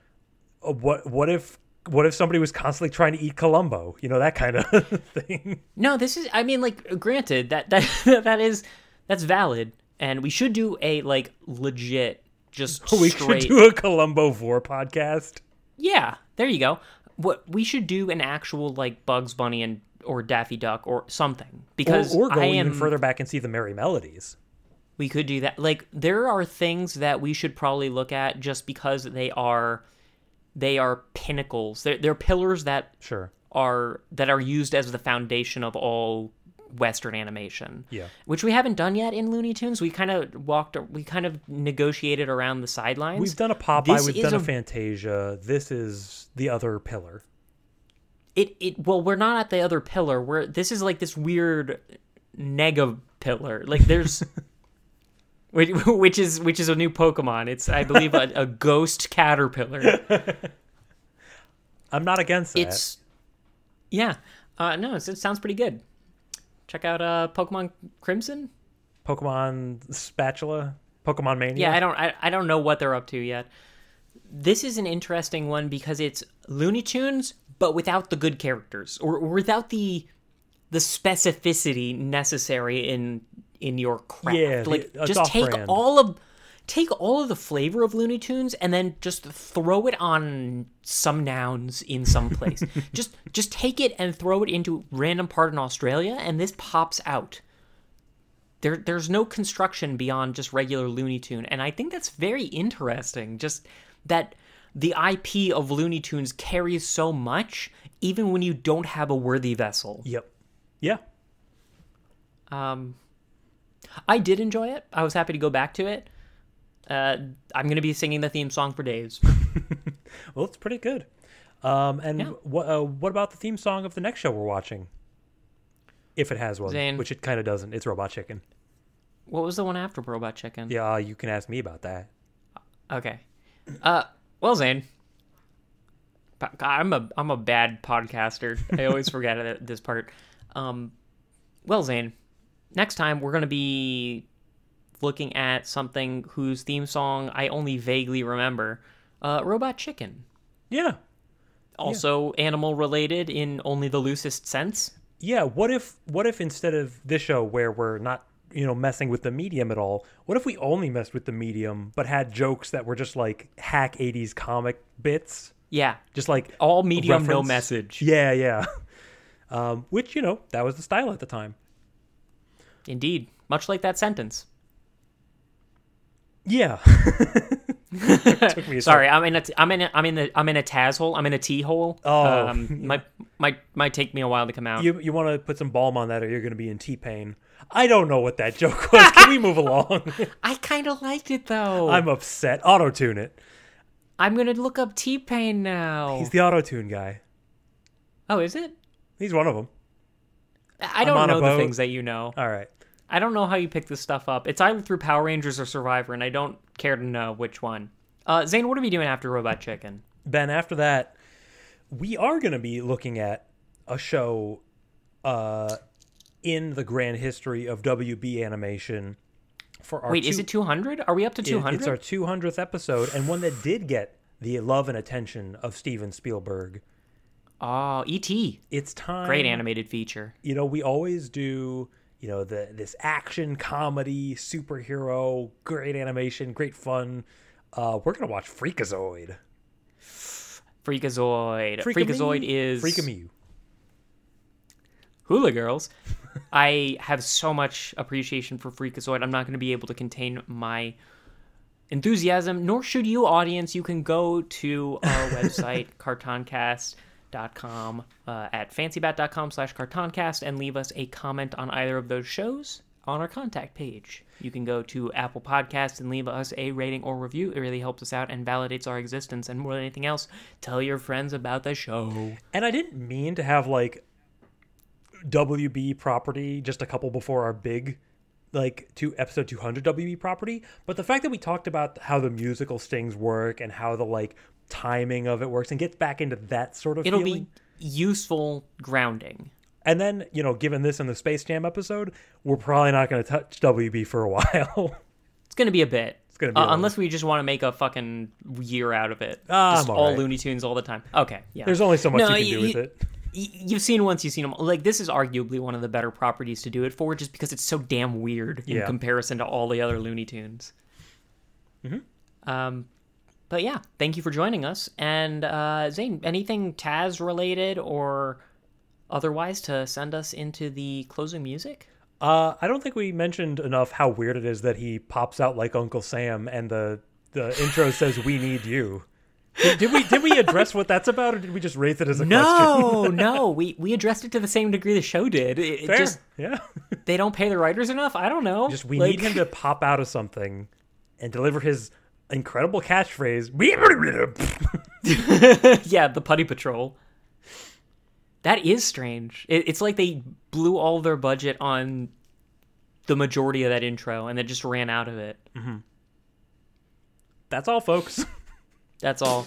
Uh, what what if what if somebody was constantly trying to eat Columbo? You know that kind of thing. No, this is. I mean, like, granted that that that is that's valid, and we should do a like legit, just we straight. should do a Columbo Vor podcast. Yeah, there you go. What we should do an actual like Bugs Bunny and or Daffy Duck or something because or, or go I am. even further back and see the Merrie Melodies. We could do that. Like there are things that we should probably look at just because they are they are pinnacles. They're, they're pillars that Sure. are that are used as the foundation of all Western animation. Yeah. Which we haven't done yet in Looney Tunes. We kind of walked, we kind of negotiated around the sidelines. We've done a Popeye, This we've done a, a- Fantasia. This is the other pillar. it. It well, we're not at the other pillar. We're this is like this weird nega pillar. Like there's. Which, which is which is a new Pokemon. It's I believe a, a ghost caterpillar. I'm not against that. It's yeah, uh, no, it sounds pretty good. Check out uh, Pokemon Crimson. Pokemon Spatula, Pokemon Mania. Yeah, I don't I, I don't know what they're up to yet. This is an interesting one because it's Looney Tunes, but without the good characters or, or without the the specificity necessary in in your craft. Yeah, like just take off-brand. all of take all of the flavor of Looney Tunes and then just throw it on some nouns in some place. just just take it and throw it into random part in Australia and this pops out. There there's no construction beyond just regular Looney Tune and I think that's very interesting just that the IP of Looney Tunes carries so much even when you don't have a worthy vessel. Yep. Yeah. Um, I did enjoy it. I was happy to go back to it. Uh, I'm going to be singing the theme song for days. Well, it's pretty good. Um, and Yeah. what uh, what about the theme song of the next show we're watching? If it has one, Zane. which it kind of doesn't. It's Robot Chicken. what was the one after Robot Chicken? Yeah, uh, you can ask me about that. Okay. Uh, well, Zane. I'm a I'm a bad podcaster. I always forget this part. Um, well, Zane, next time we're gonna be looking at something whose theme song I only vaguely remember. Uh, Robot Chicken. Yeah. Also animal related in only the loosest sense. Yeah. What if what if instead of this show where we're not you know messing with the medium at all, what if we only messed with the medium but had jokes that were just like hack '80s comic bits, Yeah, just like all medium, no message. Yeah, yeah. Um, which you know that was the style at the time. Indeed, much like that sentence. Yeah. Took me Sorry, I'm in a, t- I'm in, a, I'm in the, I'm in a Taz hole. I'm in a T hole. Oh. um, might, might, might take me a while to come out. You you want to put some balm on that, or you're going to be in T pain. I don't know what that joke was. Can we move along? I kind of liked it though. I'm upset. Auto tune it. I'm gonna look up T Pain now. He's the auto tune guy. oh, is it? He's one of them. I don't know the things that you know. All right. I don't know how you pick this stuff up. It's either through Power Rangers or Survivor, and I don't care to know which one. Uh, Zane, what are we doing after Robot Chicken? Ben, after that, we are going to be looking at a show uh, in the grand history of WB animation. For our Wait, is it 200? Are we up to it- 200? It's our 200th episode, and one that did get the love and attention of Steven Spielberg. Oh, E.T. It's time. Great animated feature. You know, we always do. You know, the this action comedy superhero, great animation, great fun. Uh, we're gonna watch Freakazoid. Freakazoid. Freak-a-me. Freakazoid is Freak-a-me. Hula Girls. I have so much appreciation for Freakazoid. I'm not going to be able to contain my enthusiasm, nor should you, audience. You can go to our website, cartoncast.com, uh, at fancybat.com slash cartoncast, and leave us a comment on either of those shows on our contact page. You can go to Apple Podcasts and leave us a rating or review. It really helps us out and validates our existence. And more than anything else, tell your friends about the show. And I didn't mean to have like WB property just a couple before our big like to episode 200 WB property, but the fact that we talked about how the musical stings work and how the like timing of it works and gets back into that sort of It'll feeling. be useful grounding. And then, you know, given this in the Space Jam episode, we're probably not going to touch WB for a while. It's gonna be a bit. It's gonna be a little- unless we just want to make a fucking year out of it. Ah, just I'm all alright. Looney Tunes all the time. Okay, yeah. There's only so much No, you can you- do with you- it. You've seen once, you've seen them. Like this is arguably one of the better properties to do it for, just because it's so damn weird in Yeah. comparison to all the other Looney Tunes. Mm-hmm. Um, but yeah, thank you for joining us. And uh, Zane, anything Taz related or otherwise to send us into the closing music? Uh, I don't think we mentioned enough how weird it is that he pops out like Uncle Sam and the the intro says "We need you." Did, did we did we address what that's about, or did we just raise it as a question? No, no, we we addressed it to the same degree the show did. It, it Fair. just yeah. they don't pay the writers enough. I don't know. Just we Like- need him to pop out of something and deliver his incredible catchphrase. yeah, the Putty Patrol. That is strange. It, it's like they blew all their budget on the majority of that intro and then just ran out of it. Mm-hmm. That's all, folks. That's all.